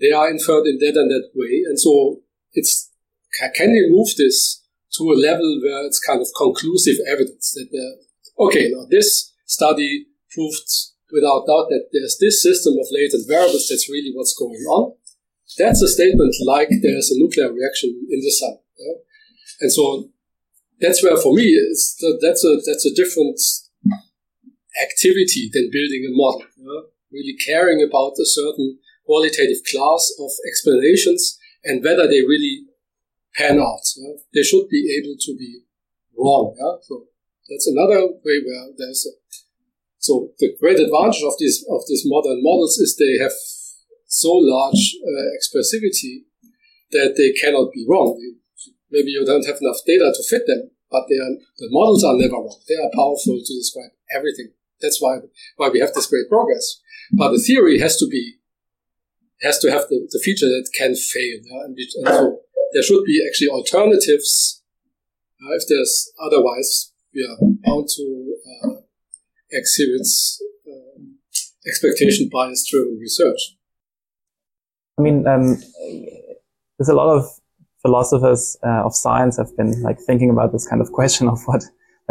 They are inferred in that and that way. And so it's, can we move this to a level where it's kind of conclusive evidence that, okay, now this study proved without doubt that there's this system of latent variables that's really what's going on. That's a statement like there's a nuclear reaction in the sun. Yeah? And so that's where for me it's that's a that's a different activity than building a model. Really caring about a certain qualitative class of explanations and whether they really pan out. They should be able to be wrong. Yeah? So that's another way where there's a, so the great advantage of these of these modern models is they have so large uh, expressivity that they cannot be wrong. Maybe you don't have enough data to fit them, but are, the models are never wrong. They are powerful to describe everything. That's why why we have this great progress. But the theory has to be has to have the, the feature that can fail. Yeah? And, we, and, so there should be actually alternatives uh, if there's otherwise we are bound to uh, exhibit uh, expectation bias driven research. I mean, um, there's a lot of philosophers uh, of science have been like thinking about this kind of question of what,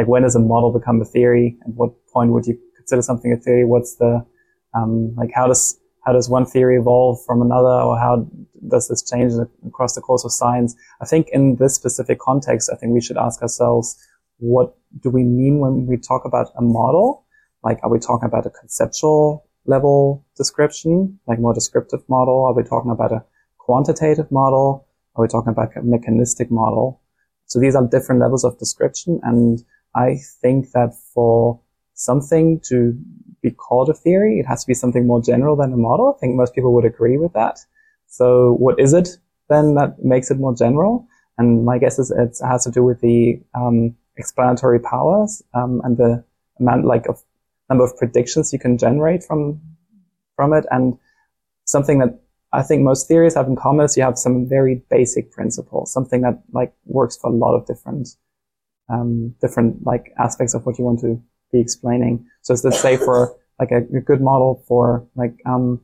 like, when does a model become a theory? At what point would you consider something a theory? What's the, um, like, how does how does one theory evolve from another, or how does this change across the course of science? I think in this specific context, I think we should ask ourselves, what do we mean when we talk about a model? Like, are we talking about a conceptual level description, like more descriptive model? Are we talking about a quantitative model? Are we talking about a mechanistic model? So these are different levels of description. And I think that for something to be called a theory, it has to be something more general than a model. I think most people would agree with that. So what is it then that makes it more general? And my guess is it has to do with the um, explanatory powers um, and the amount, like, of number of predictions you can generate from from it. And something that I think most theories have in common is you have some very basic principles, something that like works for a lot of different um, different like aspects of what you want to be explaining. So let's say for like a, a good model for like um,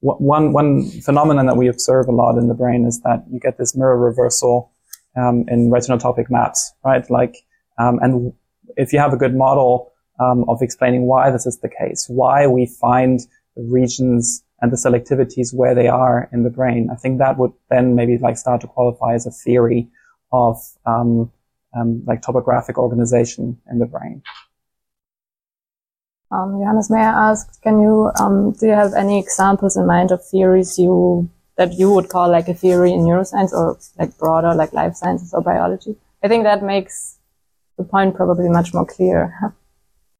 one one phenomenon that we observe a lot in the brain is that you get this mirror reversal um, in retinotopic maps, right? Like, um, and if you have a good model um, of explaining why this is the case, why we find the regions and the selectivities where they are in the brain, I think that would then maybe like start to qualify as a theory of um, like topographic organization in the brain. Um, Johannes, may I ask, can you, um, do you have any examples in mind of theories you, that you would call like a theory in neuroscience or like broader, like life sciences or biology? I think that makes the point probably much more clear.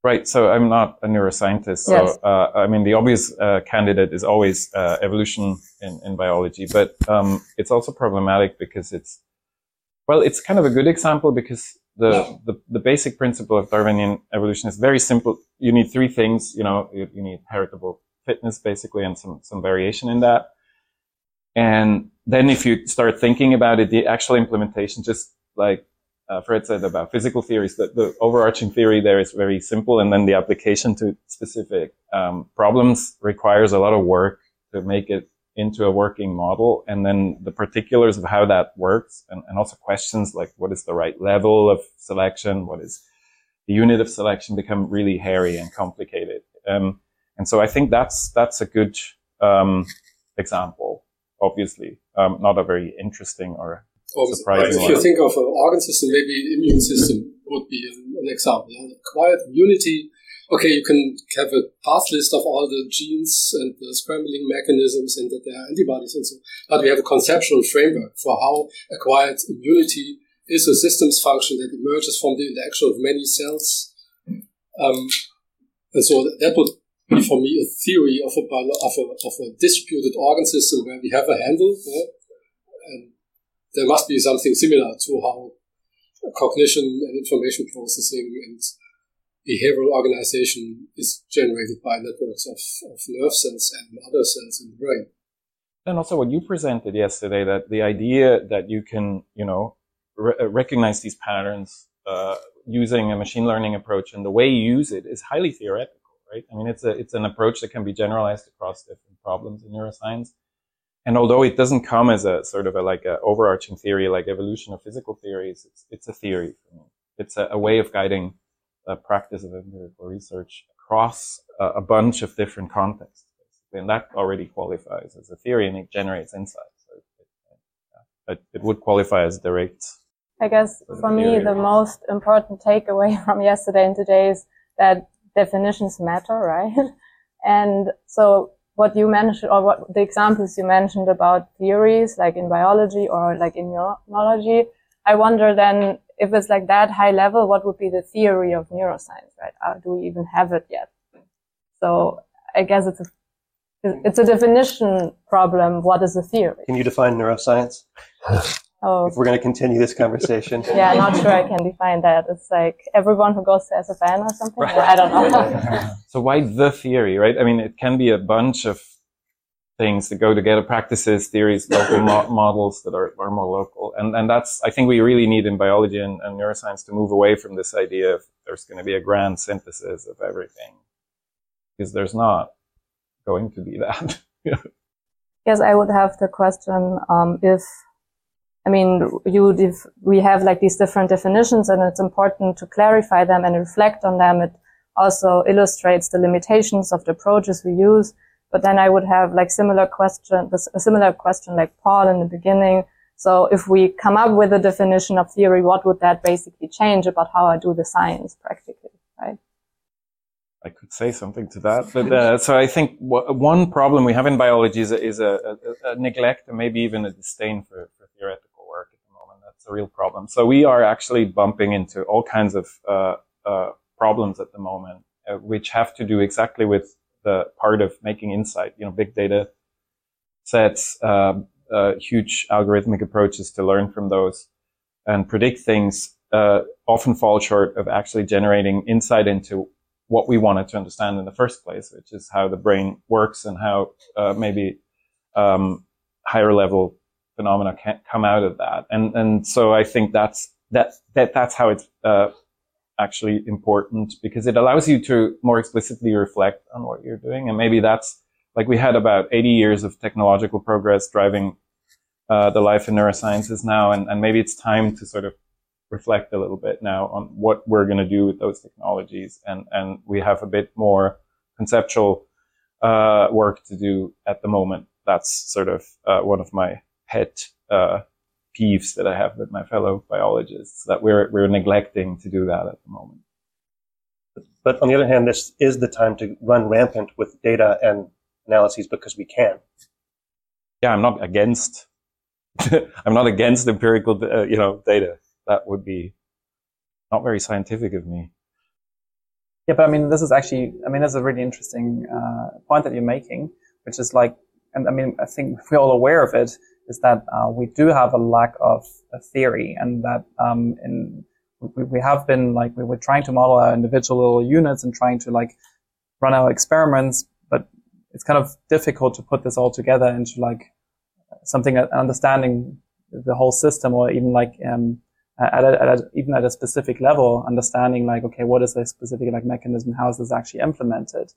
Right. So I'm not a neuroscientist. So, yes. uh, I mean, the obvious uh, candidate is always uh, evolution in, in biology, but um, it's also problematic because it's, well, it's kind of a good example because the, the, the, basic principle of Darwinian evolution is very simple. You need three things. You know, you, you need heritable fitness basically and some, some variation in that. And then if you start thinking about it, the actual implementation, just like uh, Fred said about physical theories, that the overarching theory there is very simple. And then the application to specific um, problems requires a lot of work to make it into a working model and then the particulars of how that works and, and also questions like what is the right level of selection? What is the unit of selection become really hairy and complicated? Um, and so i think that's that's a good um, example obviously. Um, not a very interesting or surprising if you think of an organ system maybe immune system would be an, an example. Acquired immunity okay, you can have a path list of all the genes and the scrambling mechanisms and that there are antibodies and so, but we have a conceptual framework for how acquired immunity is a systems function that emerges from the interaction of many cells. Um, and so that would be for me a theory of a, of a, of a distributed organ system where we have a handle, yeah? and there must be something similar to how cognition and information processing and behavioral organization is generated by networks of, of nerve cells and other cells in the brain. And also what you presented yesterday, that the idea that you can, you know, re- uh, recognize these patterns uh, using a machine learning approach and the way you use it is highly theoretical, right? I mean, it's a, it's an approach that can be generalized across different problems in neuroscience. And although it doesn't come as a sort of a, like an overarching theory, like evolution or physical theories, it's, it's a theory for me. It's a, a way of guiding a practice of empirical research across a, a bunch of different contexts. Basically. And that already qualifies as a theory and it generates insights. So it, it, it, would qualify as direct I guess for me, the most important takeaway from yesterday and today is that definitions matter, right? and so what you mentioned or what the examples you mentioned about theories, like in biology or like in neurology, I wonder then if it's like that high level, what would be the theory of neuroscience, right? Uh, do we even have it yet? So I guess it's a it's a definition problem. What is a theory? Can you define neuroscience? Oh. If we're going to continue this conversation. yeah, I'm not sure I can define that. It's like everyone who goes to SFN or something. Right. I don't know. so why the theory, right? I mean, it can be a bunch of things that go together, practices, theories, local mo- models that are, are more local. And, and that's, I think we really need in biology and, and neuroscience to move away from this idea of there's going to be a grand synthesis of everything. Because there's not going to be that. yes, I would have the question, um, if I mean, you, if we have like these different definitions and it's important to clarify them and reflect on them. It also illustrates the limitations of the approaches we use. But then I would have like similar question, a similar question like Paul in the beginning. So if we come up with a definition of theory, what would that basically change about how I do the science practically, right? I could say something to that, but uh, so I think w- one problem we have in biology is a, is a, a, a neglect and maybe even a disdain for, for theoretical That's a real problem. So we are actually bumping into all kinds of uh, uh, problems at the moment, uh, which have to do exactly with the part of making insight. You know, big data sets, um, uh, huge algorithmic approaches to learn from those and predict things uh, often fall short of actually generating insight into what we wanted to understand in the first place, which is how the brain works and how uh, maybe um, higher level phenomena can come out of that. And, and so I think that's, that, that, that's how it's, uh, actually important because it allows you to more explicitly reflect on what you're doing. And maybe that's like we had about 80 years of technological progress driving, uh, the life in neurosciences now. And, and maybe it's time to sort of reflect a little bit now on what we're going to do with those technologies. And, and we have a bit more conceptual, uh, work to do at the moment. That's sort of, uh, one of my pet uh, peeves that I have with my fellow biologists that we're we're neglecting to do that at the moment. But on the other hand, this is the time to run rampant with data and analyses because we can. Yeah, I'm not against. I'm not against empirical, uh, you know, data. That would be not very scientific of me. Yeah, but I mean, this is actually, I mean, that's a really interesting uh, point that you're making, which is like, and I mean, I think we're all aware of it, is that uh, we do have a lack of a theory and that um, in we, we have been like we were trying to model our individual units and trying to like run our experiments but it's kind of difficult to put this all together into like something understanding the whole system or even like um, at, a, at a, even at a specific level understanding like okay what is the specific like mechanism? How is this actually implemented?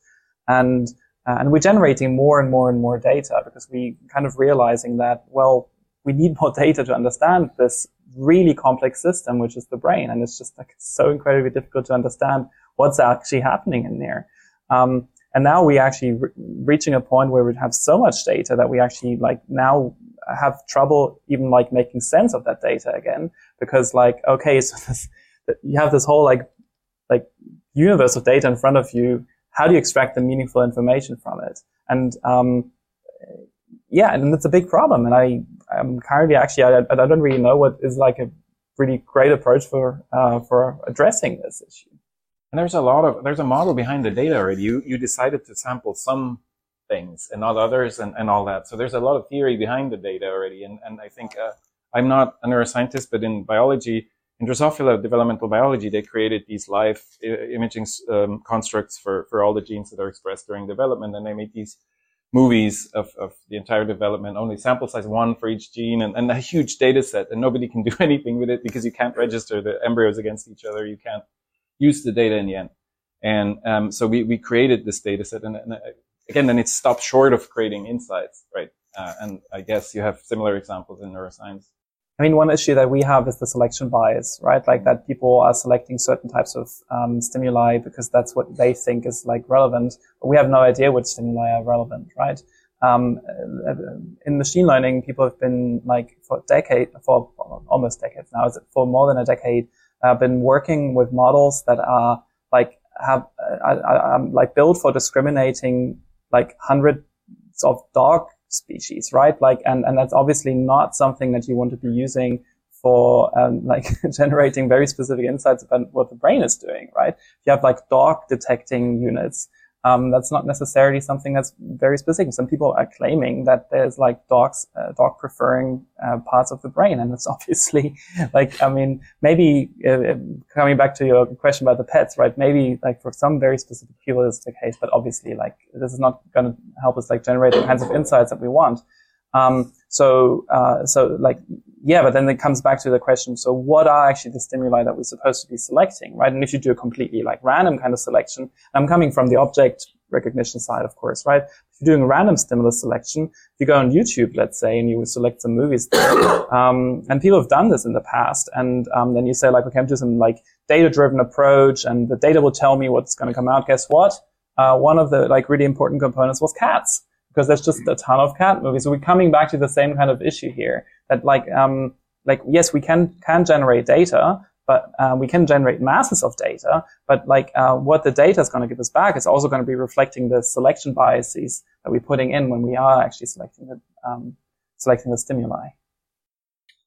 And uh, and we're generating more and more and more data because we kind of realizing that, well, we need more data to understand this really complex system, which is the brain. And it's just like so incredibly difficult to understand what's actually happening in there. Um, and now we actually re- reaching a point where we have so much data that we actually like now have trouble even like making sense of that data again because like okay so this, you have this whole like like universe of data in front of you how do you extract the meaningful information from it? And um, yeah, and it's a big problem. And I, I'm currently actually, I, I don't really know what is like a really great approach for uh, for addressing this issue. And there's a lot of there's a model behind the data already. You you decided to sample some things and not others and, and all that. So there's a lot of theory behind the data already. And and I think uh, I'm not a neuroscientist, but in biology, in Drosophila developmental biology, they created these live imaging um, constructs for, for all the genes that are expressed during development. And they made these movies of, of the entire development, only sample size one for each gene and, and a huge data set. And nobody can do anything with it because you can't register the embryos against each other. You can't use the data in the end. And um, so we, we created this data set. And, and uh, again, then it stopped short of creating insights, right? Uh, and I guess you have similar examples in neuroscience. I mean, one issue that we have is the selection bias, right? Like that people are selecting certain types of um, stimuli because that's what they think is like relevant, but we have no idea which stimuli are relevant, right? um, in machine learning, people have been like for decade, for almost decades now, for more than a decade, uh, been working with models that are like have uh, like built for discriminating like hundreds of dog species, right? Like, and and that's obviously not something that you want to be using for um, like generating very specific insights about what the brain is doing, right? You have like dog detecting units, um, that's not necessarily something that's very specific. Some people are claiming that there's like dogs, uh, dog preferring uh, parts of the brain, and it's obviously like I mean maybe uh, coming back to your question about the pets, right? Maybe like for some very specific people is the case, but obviously like this is not going to help us like generate the kinds of insights that we want. Um, so, uh, so like, yeah, but then it comes back to the question. So what are actually the stimuli that we're supposed to be selecting, right? And if you do a completely like random kind of selection, I'm coming from the object recognition side, of course, right? If you're doing a random stimulus selection, if you go on YouTube, let's say, and you select some movies there, um, and people have done this in the past, and um, then you say like, okay, I'm doing some like data-driven approach, and the data will tell me what's going to come out. Guess what? Uh, one of the like really important components was cats because there's just a ton of cat movies. So we're coming back to the same kind of issue here that like, um, like, yes, we can, can generate data, but uh, we can generate masses of data, but like uh, what the data is going to give us back is also going to be reflecting the selection biases that we're putting in when we are actually selecting the um, selecting the stimuli.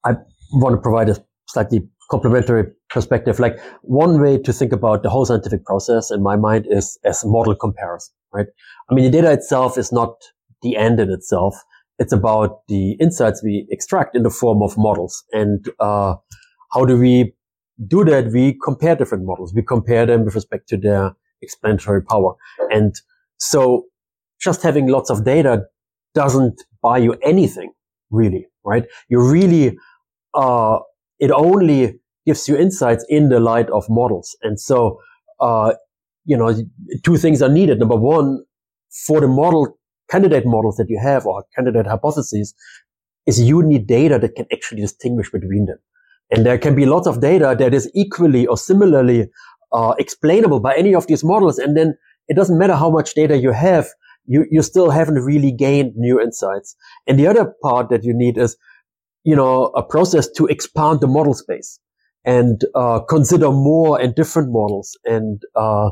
I want to provide a slightly complementary perspective. Like one way to think about the whole scientific process in my mind is as model comparison, right? I mean, the data itself is not the end in itself. It's about the insights we extract in the form of models. And uh, how do we do that? We compare different models. We compare them with respect to their explanatory power. And so just having lots of data doesn't buy you anything, really, right? You really, uh, it only gives you insights in the light of models. And so, uh, you know, two things are needed. Number one, for the model candidate models that you have or candidate hypotheses is you need data that can actually distinguish between them. And there can be lots of data that is equally or similarly uh, explainable by any of these models. And then it doesn't matter how much data you have, you, you still haven't really gained new insights. And the other part that you need is, you know, a process to expand the model space and uh, consider more and different models and uh,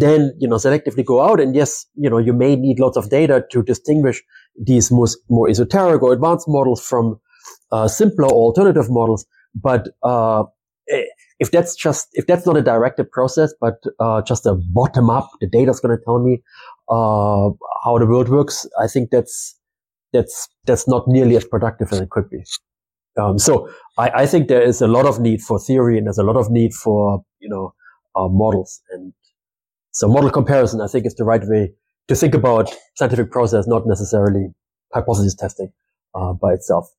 then, you know, selectively go out. And yes, you know, you may need lots of data to distinguish these most, more esoteric or advanced models from uh, simpler alternative models. But uh, if that's just if that's not a directed process, but uh, just a bottom up, the data is going to tell me uh, how the world works. I think that's that's that's not nearly as productive as it could be. Um, so I, I, think there is a lot of need for theory, and there's a lot of need for you know uh, models. And so model comparison, I think, is the right way to think about scientific process, not necessarily hypothesis testing uh, by itself.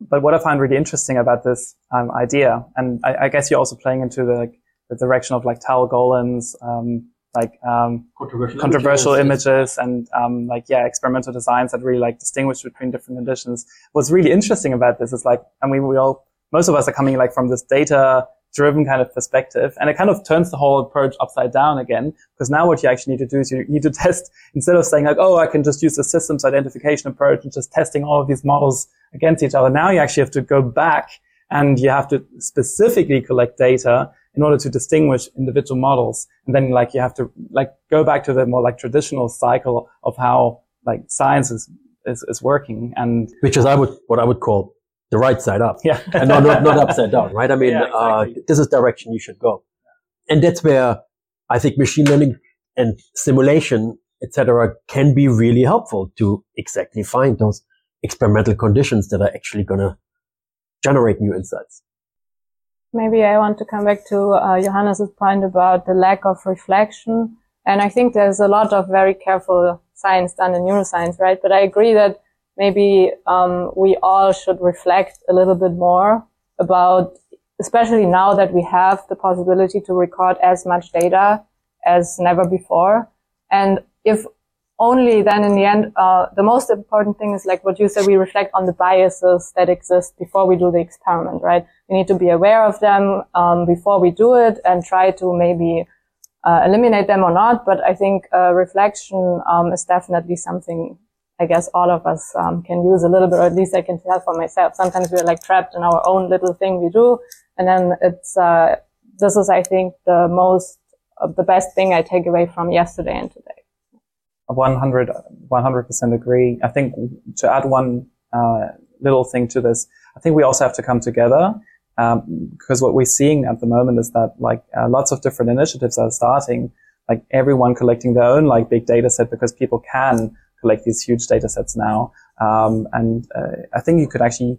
But what I find really interesting about this um, idea, and I, I, guess you're also playing into the, the direction of like Tal Golan's um, like um, controversial, controversial images, images and um, like yeah, experimental designs that really like distinguish between different conditions. What's really interesting about this is like, I mean, we all most of us are coming like from this data driven kind of perspective. And it kind of turns the whole approach upside down again, because now what you actually need to do is you need to test, instead of saying like, oh, I can just use the systems identification approach and just testing all of these models against each other. Now you actually have to go back and you have to specifically collect data in order to distinguish individual models. And then like you have to like go back to the more like traditional cycle of how like science is, is, is working and which is I would, what I would call the right side up. Yeah. and not, not, not upside down, right? I mean, yeah, exactly. uh, this is direction you should go. And that's where I think machine learning and simulation, etc., can be really helpful to exactly find those experimental conditions that are actually going to generate new insights. Maybe I want to come back to uh, Johannes's point about the lack of reflection. And I think there's a lot of very careful science done in neuroscience, right? But I agree that maybe um, we all should reflect a little bit more about, especially now that we have the possibility to record as much data as never before. And if only then in the end, uh, the most important thing is like what you said, we reflect on the biases that exist before we do the experiment, right? We need to be aware of them um, before we do it and try to maybe uh, eliminate them or not. But I think uh, reflection um, is definitely something I guess all of us um, can use a little bit, or at least I can tell for myself. Sometimes we're like trapped in our own little thing we do, and then it's uh, this is, I think, the most uh, the best thing I take away from yesterday and today. 100 100% agree. I think to add one uh, little thing to this, I think we also have to come together um, because what we're seeing at the moment is that like uh, lots of different initiatives are starting, like everyone collecting their own like big data set because people can collect these huge data sets now. Um, and uh, I think you could actually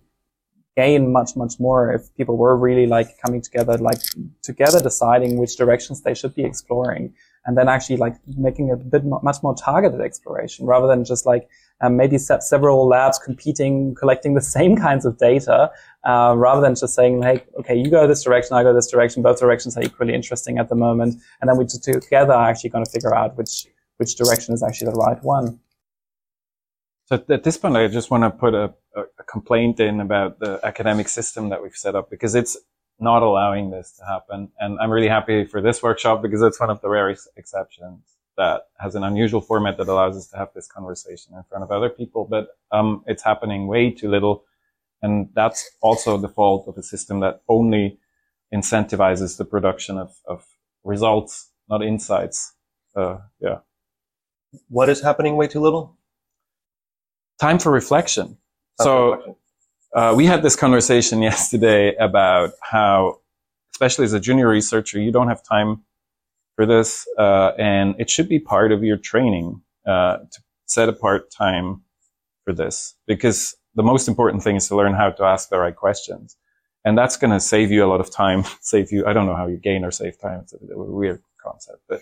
gain much, much more if people were really like coming together, like together deciding which directions they should be exploring and then actually like making a bit much more targeted exploration rather than just like um, maybe several labs competing, collecting the same kinds of data, uh, rather than just saying, like, okay, you go this direction, I go this direction. Both directions are equally interesting at the moment, and then we together are actually going to figure out which which direction is actually the right one. So at this point, I just want to put a, a complaint in about the academic system that we've set up because it's not allowing this to happen. And I'm really happy for this workshop because it's one of the rare exceptions that has an unusual format that allows us to have this conversation in front of other people. But um, it's happening way too little. And that's also the fault of a system that only incentivizes the production of, of results, not insights. Uh, yeah. What is happening way too little? Time for reflection. Time so for reflection. Uh, we had this conversation yesterday about how, especially as a junior researcher, you don't have time for this, uh, and it should be part of your training uh, to set apart time for this because the most important thing is to learn how to ask the right questions, and that's going to save you a lot of time. save you. I don't know how you gain or save time. It's a, a weird concept, but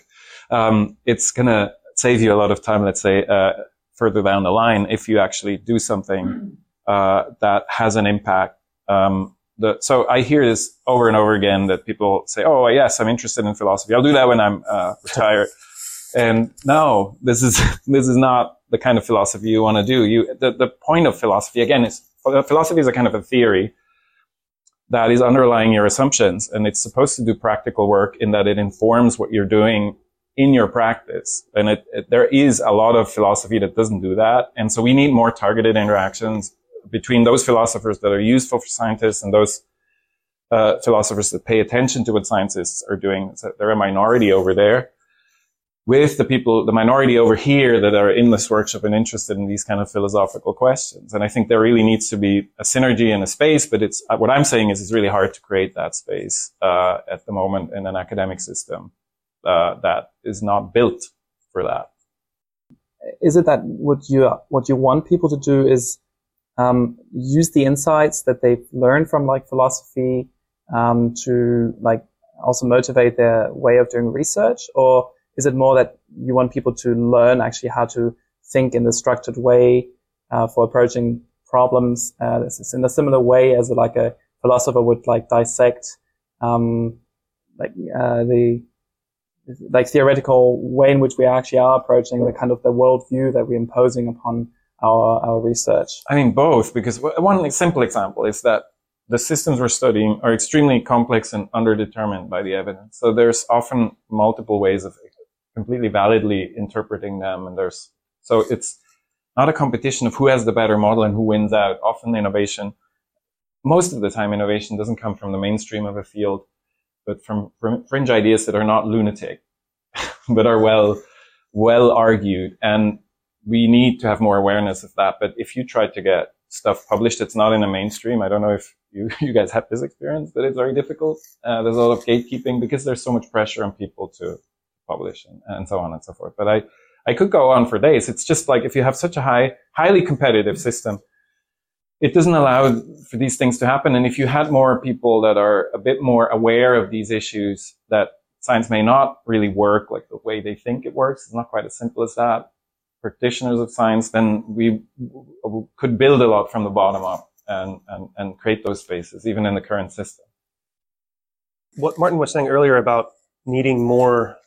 um, it's going to save you a lot of time. Let's say uh, further down the line if you actually do something uh, that has an impact. Um, the, so I hear this over and over again that people say, "Oh, yes, I'm interested in philosophy. I'll do that when I'm uh, retired." and no, this is this is not the kind of philosophy you want to do. You the, the point of philosophy again is philosophy is a kind of a theory that is underlying your assumptions, and it's supposed to do practical work in that it informs what you're doing in your practice. And it, it, there is a lot of philosophy that doesn't do that, and so we need more targeted interactions between those philosophers that are useful for scientists and those uh, philosophers that pay attention to what scientists are doing. So they're a minority over there with the people, the minority over here that are in this workshop and interested in these kind of philosophical questions. And I think there really needs to be a synergy and a space, but it's, what I'm saying is it's really hard to create that space, uh, at the moment in an academic system, uh, that is not built for that. Is it that what you, what you want people to do is um, use the insights that they've learned from like philosophy um, to like also motivate their way of doing research, or is it more that you want people to learn actually how to think in the structured way uh, for approaching problems? Uh, this is in a similar way as like a philosopher would like dissect um, like uh, the like theoretical way in which we actually are approaching the kind of the worldview that we're imposing upon our, our research? I mean, both, because one simple example is that the systems we're studying are extremely complex and underdetermined by the evidence. So there's often multiple ways of completely validly interpreting them. And there's, so it's not a competition of who has the better model and who wins out. Often innovation, most of the time innovation doesn't come from the mainstream of a field, but from, from fringe ideas that are not lunatic, but are well, well argued. And we need to have more awareness of that. But if you try to get stuff published that's not in the mainstream, I don't know if you, you guys have this experience, but it's very difficult. Uh, there's a lot of gatekeeping because there's so much pressure on people to publish and, and so on and so forth. But I, I could go on for days. It's just like if you have such a high, highly competitive system, it doesn't allow for these things to happen. And if you had more people that are a bit more aware of these issues, that science may not really work like the way they think it works. It's not quite as simple as that practitioners of science, then we could build a lot from the bottom up and, and, and create those spaces, even in the current system. What Martin was saying earlier about needing more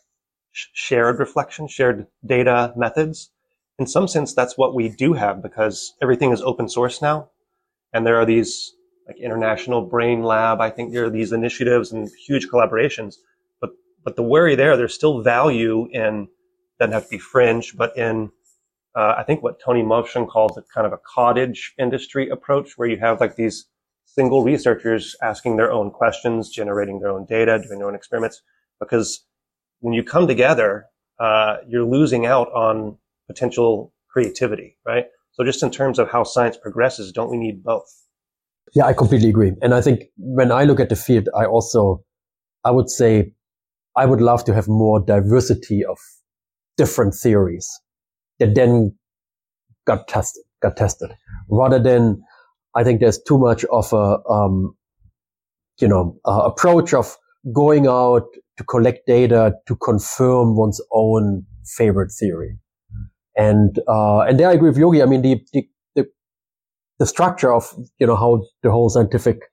shared reflection, shared data methods, in some sense, that's what we do have because everything is open source now. And there are these like international brain lab. I think there are these initiatives and huge collaborations, but, but the worry there, there's still value in, doesn't have to be fringe, but in uh, I think what Tony Movshon calls it kind of a cottage industry approach, where you have like these single researchers asking their own questions, generating their own data, doing their own experiments. Because when you come together, uh, you're losing out on potential creativity, right? So just in terms of how science progresses, don't we need both? Yeah, I completely agree. And I think when I look at the field, I also, I would say, I would love to have more diversity of different theories that then got tested, got tested, rather than I think there's too much of a, um, you know, approach of going out to collect data to confirm one's own favorite theory. And, uh, and there I agree with Yogi. I mean, the, the, the, the structure of, you know, how the whole scientific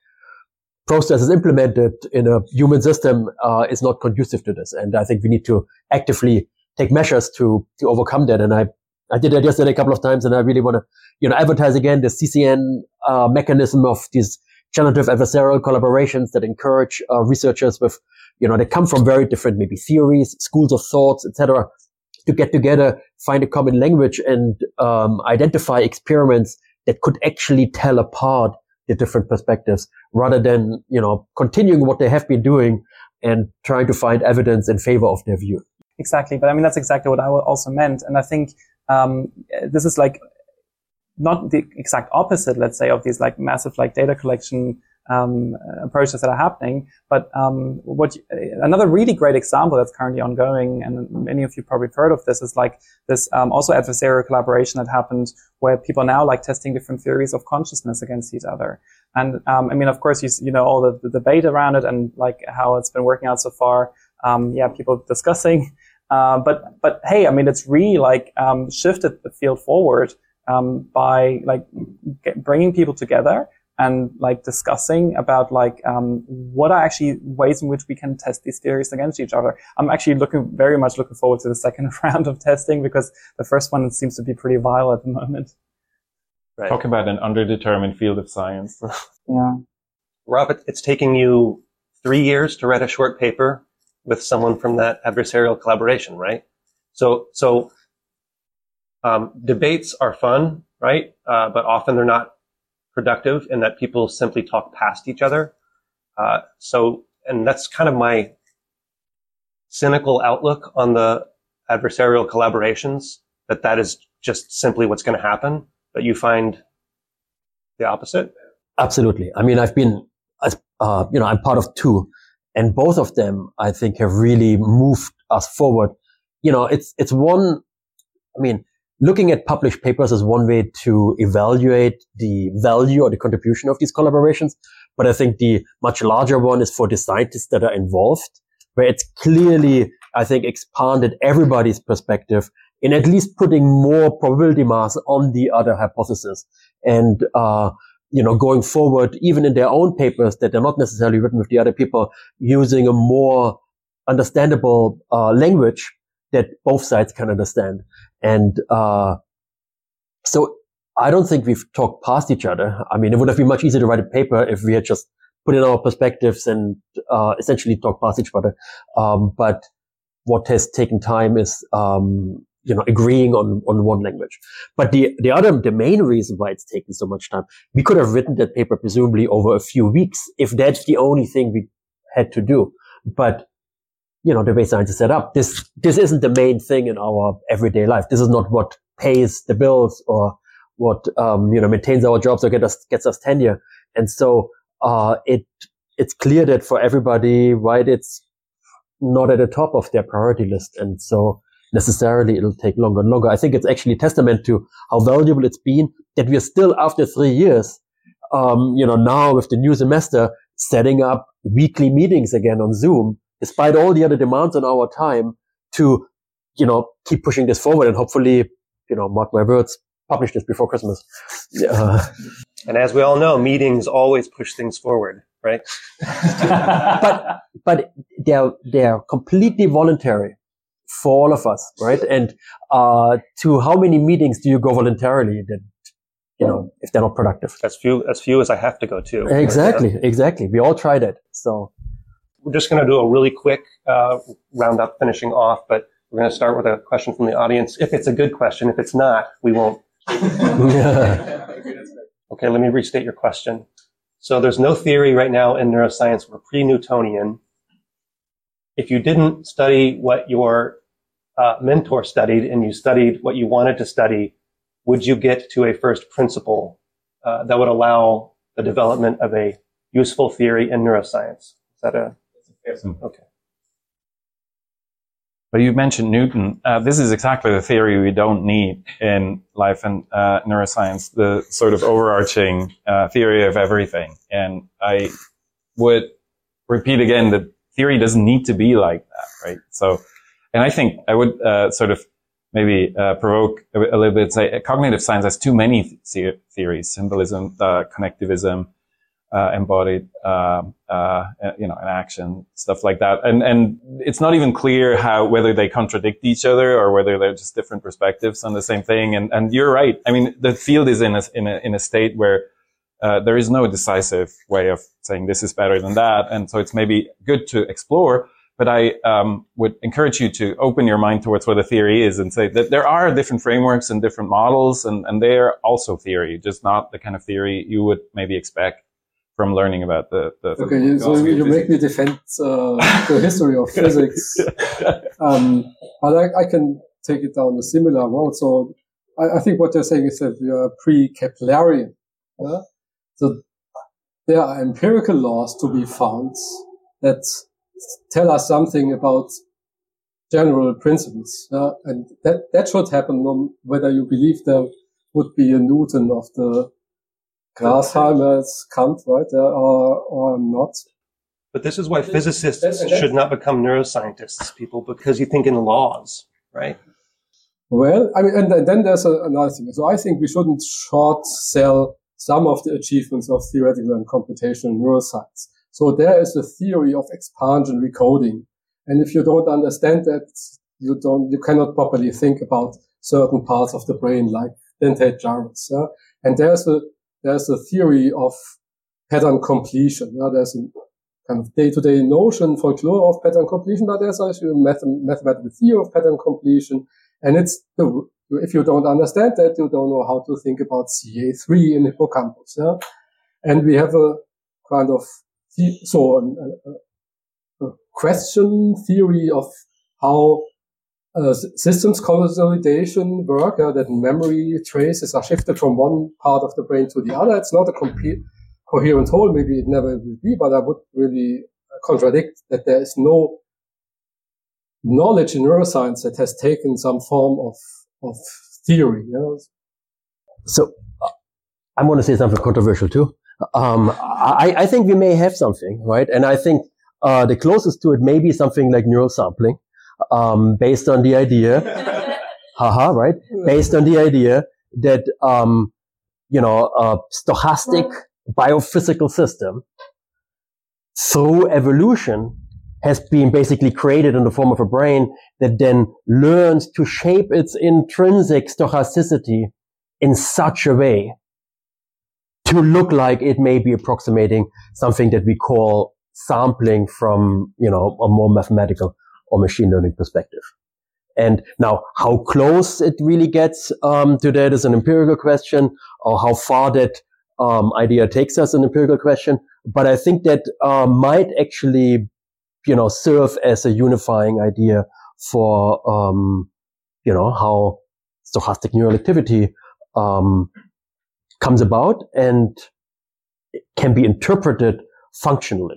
process is implemented in a human system, uh, is not conducive to this. And I think we need to actively take measures to, to overcome that. And I, I did that yesterday a couple of times and I really want to, you know, advertise again the CCN, uh, mechanism of these generative adversarial collaborations that encourage uh, researchers with, you know, they come from very different maybe theories, schools of thoughts, etc., to get together, find a common language, and um, identify experiments that could actually tell apart the different perspectives, rather than you know continuing what they have been doing and trying to find evidence in favor of their view. Exactly, but I mean that's exactly what I also meant, and I think um, this is like not the exact opposite, let's say, of these like massive like data collection um, approaches that are happening. But um, what you, another really great example that's currently ongoing, and many of you probably heard of this, is like this um, also adversarial collaboration that happened where people are now like testing different theories of consciousness against each other. And um, I mean, of course, you you know all the, the, debate around it and like how it's been working out so far. Um, yeah, people discussing. Uh, but but hey, I mean, it's really like um, shifted the field forward um, by like bringing people together and like discussing about like um, what are actually ways in which we can test these theories against each other. I'm actually looking very much looking forward to the second round of testing because the first one seems to be pretty vile at the moment. Right. Talk about an underdetermined field of science. yeah. Ralf, it's taking you three years to write a short paper with someone from that adversarial collaboration, right? So, so um, debates are fun, right? Uh, but often they're not productive in that people simply talk past each other. Uh, so, and that's kind of my cynical outlook on the adversarial collaborations, that that is just simply what's going to happen. But you find the opposite? Absolutely. I mean, I've been, uh, you know, I'm part of two and both of them, I think, have really moved us forward. You know, it's, it's one, I mean, looking at published papers is one way to evaluate the value or the contribution of these collaborations. But I think the much larger one is for the scientists that are involved, where it's clearly, I think, expanded everybody's perspective in at least putting more probability mass on the other hypothesis. And, uh, you know, going forward, even in their own papers that they're not necessarily written with the other people, using a more understandable uh, language that both sides can understand. And uh, so I don't think we've talked past each other. I mean, it would have been much easier to write a paper if we had just put in our perspectives and uh, essentially talk past each other. Um, but what has taken time is um, you know, agreeing on, on one language. But the, the other, the main reason why it's taken so much time, we could have written that paper presumably over a few weeks if that's the only thing we had to do. But, you know, the way science is set up, this, this isn't the main thing in our everyday life. This is not what pays the bills or what, um, you know, maintains our jobs or get us, gets us tenure. And so, uh, it, it's clear that for everybody, right, it's not at the top of their priority list. And so, necessarily it'll take longer and longer. I think it's actually testament to how valuable it's been that we are still after three years, um, you know, now with the new semester setting up weekly meetings again on Zoom, despite all the other demands on our time to, you know, keep pushing this forward and hopefully, you know, mark my words, publish this before Christmas. Uh, and as we all know, meetings always push things forward, right? but, but they're, they're completely voluntary for all of us, right? And uh, to how many meetings do you go voluntarily that you know if they're not productive? As few as few as I have to go to. Exactly, right? exactly. We all tried it, so we're just going to do a really quick uh, roundup, finishing off. But We're going to start with a question from the audience. If it's a good question, if it's not, we won't. okay, let me restate your question. So there's no theory right now in neuroscience. We're pre-Newtonian. If you didn't study what your uh, mentor studied and you studied what you wanted to study, would you get to a first principle uh, that would allow the development of a useful theory in neuroscience? Is that a okay? But you mentioned Newton. Uh, this is exactly the theory we don't need in life and uh, neuroscience, the sort of overarching uh, theory of everything. And I would repeat again that theory doesn't need to be like that, right? So, and I think I would uh, sort of maybe uh, provoke a, a, little bit, say cognitive science has too many th- theories, symbolism, uh, connectionism, uh, embodied, uh, uh, you know, enaction, stuff like that. And and it's not even clear how whether they contradict each other or whether they're just different perspectives on the same thing. And and you're right. I mean, the field is in a in a in a state where uh, there is no decisive way of saying this is better than that. And so it's maybe good to explore. But I um, would encourage you to open your mind towards what a theory is and say that there are different frameworks and different models, and, and they are also theory, just not the kind of theory you would maybe expect from learning about the. the okay, so you make me defend uh, the history of physics, um, but I, I, can take it down a similar road. So I, I think what they're saying is that we are pre-Keplerian. Yeah? So there are empirical laws to be found that tell us something about general principles, yeah? and that that should happen whether you believe there would be a Newton of the Grashalmers Kant, right, or, or not. But this is why physicists should not become neuroscientists, people, because you think in laws, right? Well, I mean, and then there's a, another thing. So I think we shouldn't short sell some of the achievements of theoretical and computational neuroscience. So there is a theory of expansion recoding. And if you don't understand that, you don't, you cannot properly think about certain parts of the brain like dentate gyrus. Yeah? And there's a there's a theory of pattern completion. Yeah? There's a kind of day-to-day notion, folklore of pattern completion, but there's also a math- mathematical theory of pattern completion. And it's the, if you don't understand that, you don't know how to think about CA3 in hippocampus. Yeah? And we have a kind of, so a, a question theory of how uh, systems consolidation work, uh, that memory traces are shifted from one part of the brain to the other. It's not a complete coherent whole. Maybe it never will be, but I would really contradict that there is no knowledge in neuroscience that has taken some form of, of theory. You know? So uh, I'm going to say something controversial too. Um, I, I, think we may have something, right? And I think uh, the closest to it may be something like neural sampling um, based on the idea, haha, right? Based on the idea that, um, you know, a stochastic biophysical system through evolution has been basically created in the form of a brain that then learns to shape its intrinsic stochasticity in such a way to look like it may be approximating something that we call sampling from, you know, a more mathematical or machine learning perspective. And now, how close it really gets um, to that is an empirical question, or how far that um, idea takes us an empirical question. But I think that uh, might actually, you know, serve as a unifying idea for, um, you know, how stochastic neural activity um, comes about and can be interpreted functionally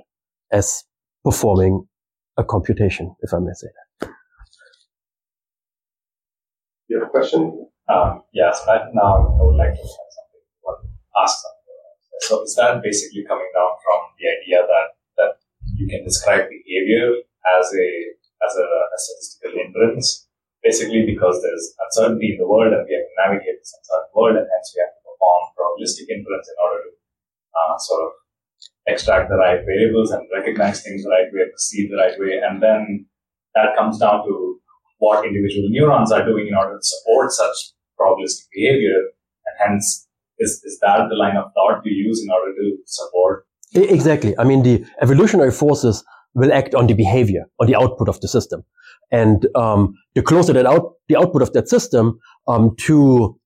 as performing a computation, if I may say that. You have a question? Um, yes, but now I would like to something, ask something. So is that basically coming down from the idea that, that you can describe behavior as a, as a, a statistical inference? Basically because there's uncertainty in the world and we have to navigate this uncertain world and hence we have to perform probabilistic inference in order to uh, sort of extract the right variables and recognize things the right way, perceive the right way. And then that comes down to what individual neurons are doing in order to support such probabilistic behavior. And hence, is, is that the line of thought you use in order to support? Exactly. I mean, the evolutionary forces will act on the behavior, on the output of the system. And um, the closer that out the output of that system um, to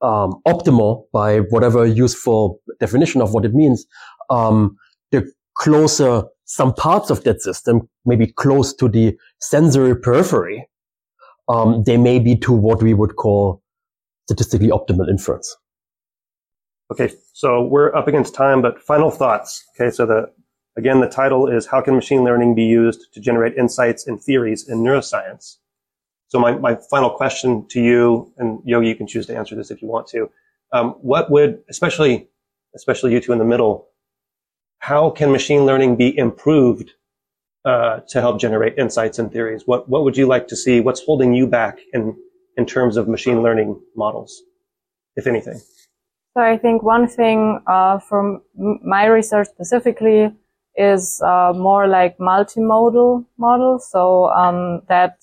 um, optimal by whatever useful definition of what it means, um, the closer some parts of that system, maybe close to the sensory periphery, um, they may be to what we would call statistically optimal inference. Okay, so we're up against time, but final thoughts. Okay, so the again the title is how can machine learning be used to generate insights and theories in neuroscience? So my, my final question to you, and Yogi, you can choose to answer this if you want to. Um, what would, especially, especially you two in the middle, how can machine learning be improved uh, to help generate insights and theories? What what would you like to see? What's holding you back in in terms of machine learning models, if anything? So I think one thing uh, from my research specifically is uh, more like multimodal models. So um, that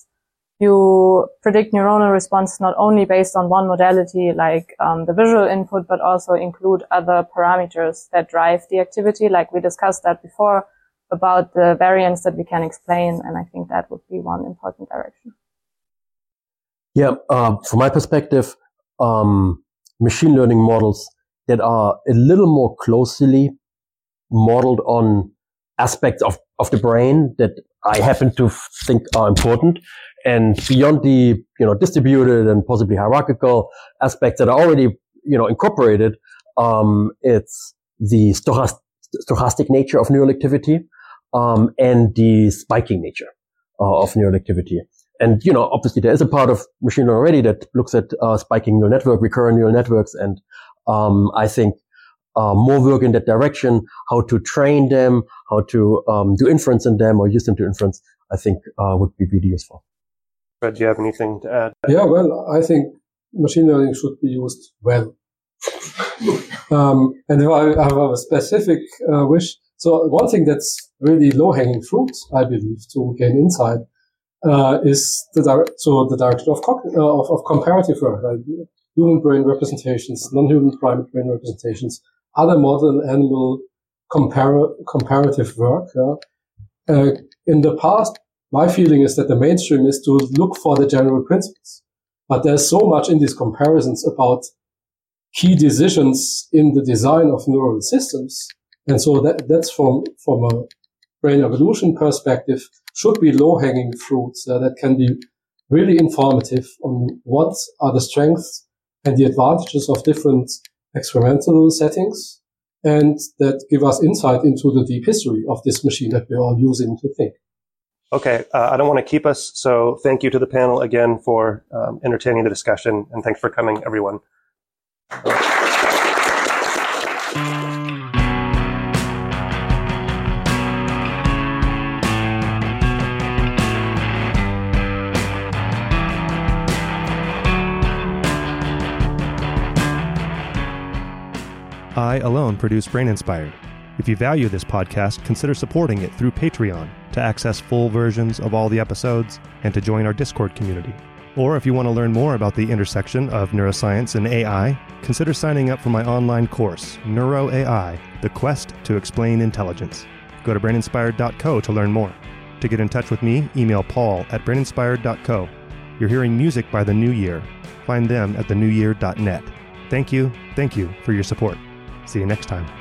you predict neuronal response not only based on one modality like um, the visual input, but also include other parameters that drive the activity. Like we discussed that before about the variance that we can explain. And I think that would be one important direction. Yeah, uh, from my perspective, um, machine learning models that are a little more closely modeled on aspects of, of the brain that I happen to think are important and beyond the, you know, distributed and possibly hierarchical aspects that are already, you know, incorporated, um, it's the stochast- stochastic nature of neural activity, um, and the spiking nature uh, of neural activity. And, you know, obviously there is a part of machine learning already that looks at uh, spiking neural network, recurrent neural networks. And um, I think uh, more work in that direction, how to train them, how to um, do inference in them or use them to inference, I think uh, would be really useful. Fred, do you have anything to add? Yeah, well, I think machine learning should be used well. um, and if I have a specific uh, wish, so one thing that's really low-hanging fruit, I believe, to gain insight, uh, is the dire- so the direction of, co- uh, of, of comparative work, like human brain representations, non-human primate brain representations, other modern animal compar- comparative work. Uh, in the past, my feeling is that the mainstream is to look for the general principles. But there's so much in these comparisons about key decisions in the design of neural systems. And so that, that's from, from a brain evolution perspective should be low hanging fruits uh, that can be really informative on what are the strengths and the advantages of different experimental settings and that give us insight into the deep history of this machine that we're all using to think. Okay, uh, I don't want to keep us, so thank you to the panel again for um, entertaining the discussion, and thanks for coming, everyone. I alone produce Brain Inspired. If you value this podcast, consider supporting it through Patreon to access full versions of all the episodes and to join our Discord community. Or if you want to learn more about the intersection of neuroscience and AI, consider signing up for my online course, Neuro AI The Quest to Explain Intelligence. Go to braininspired.co to learn more. To get in touch with me, email paul at braininspired.co. You're hearing music by The New Year. Find them at thenewyear.net. Thank you, thank you for your support. See you next time.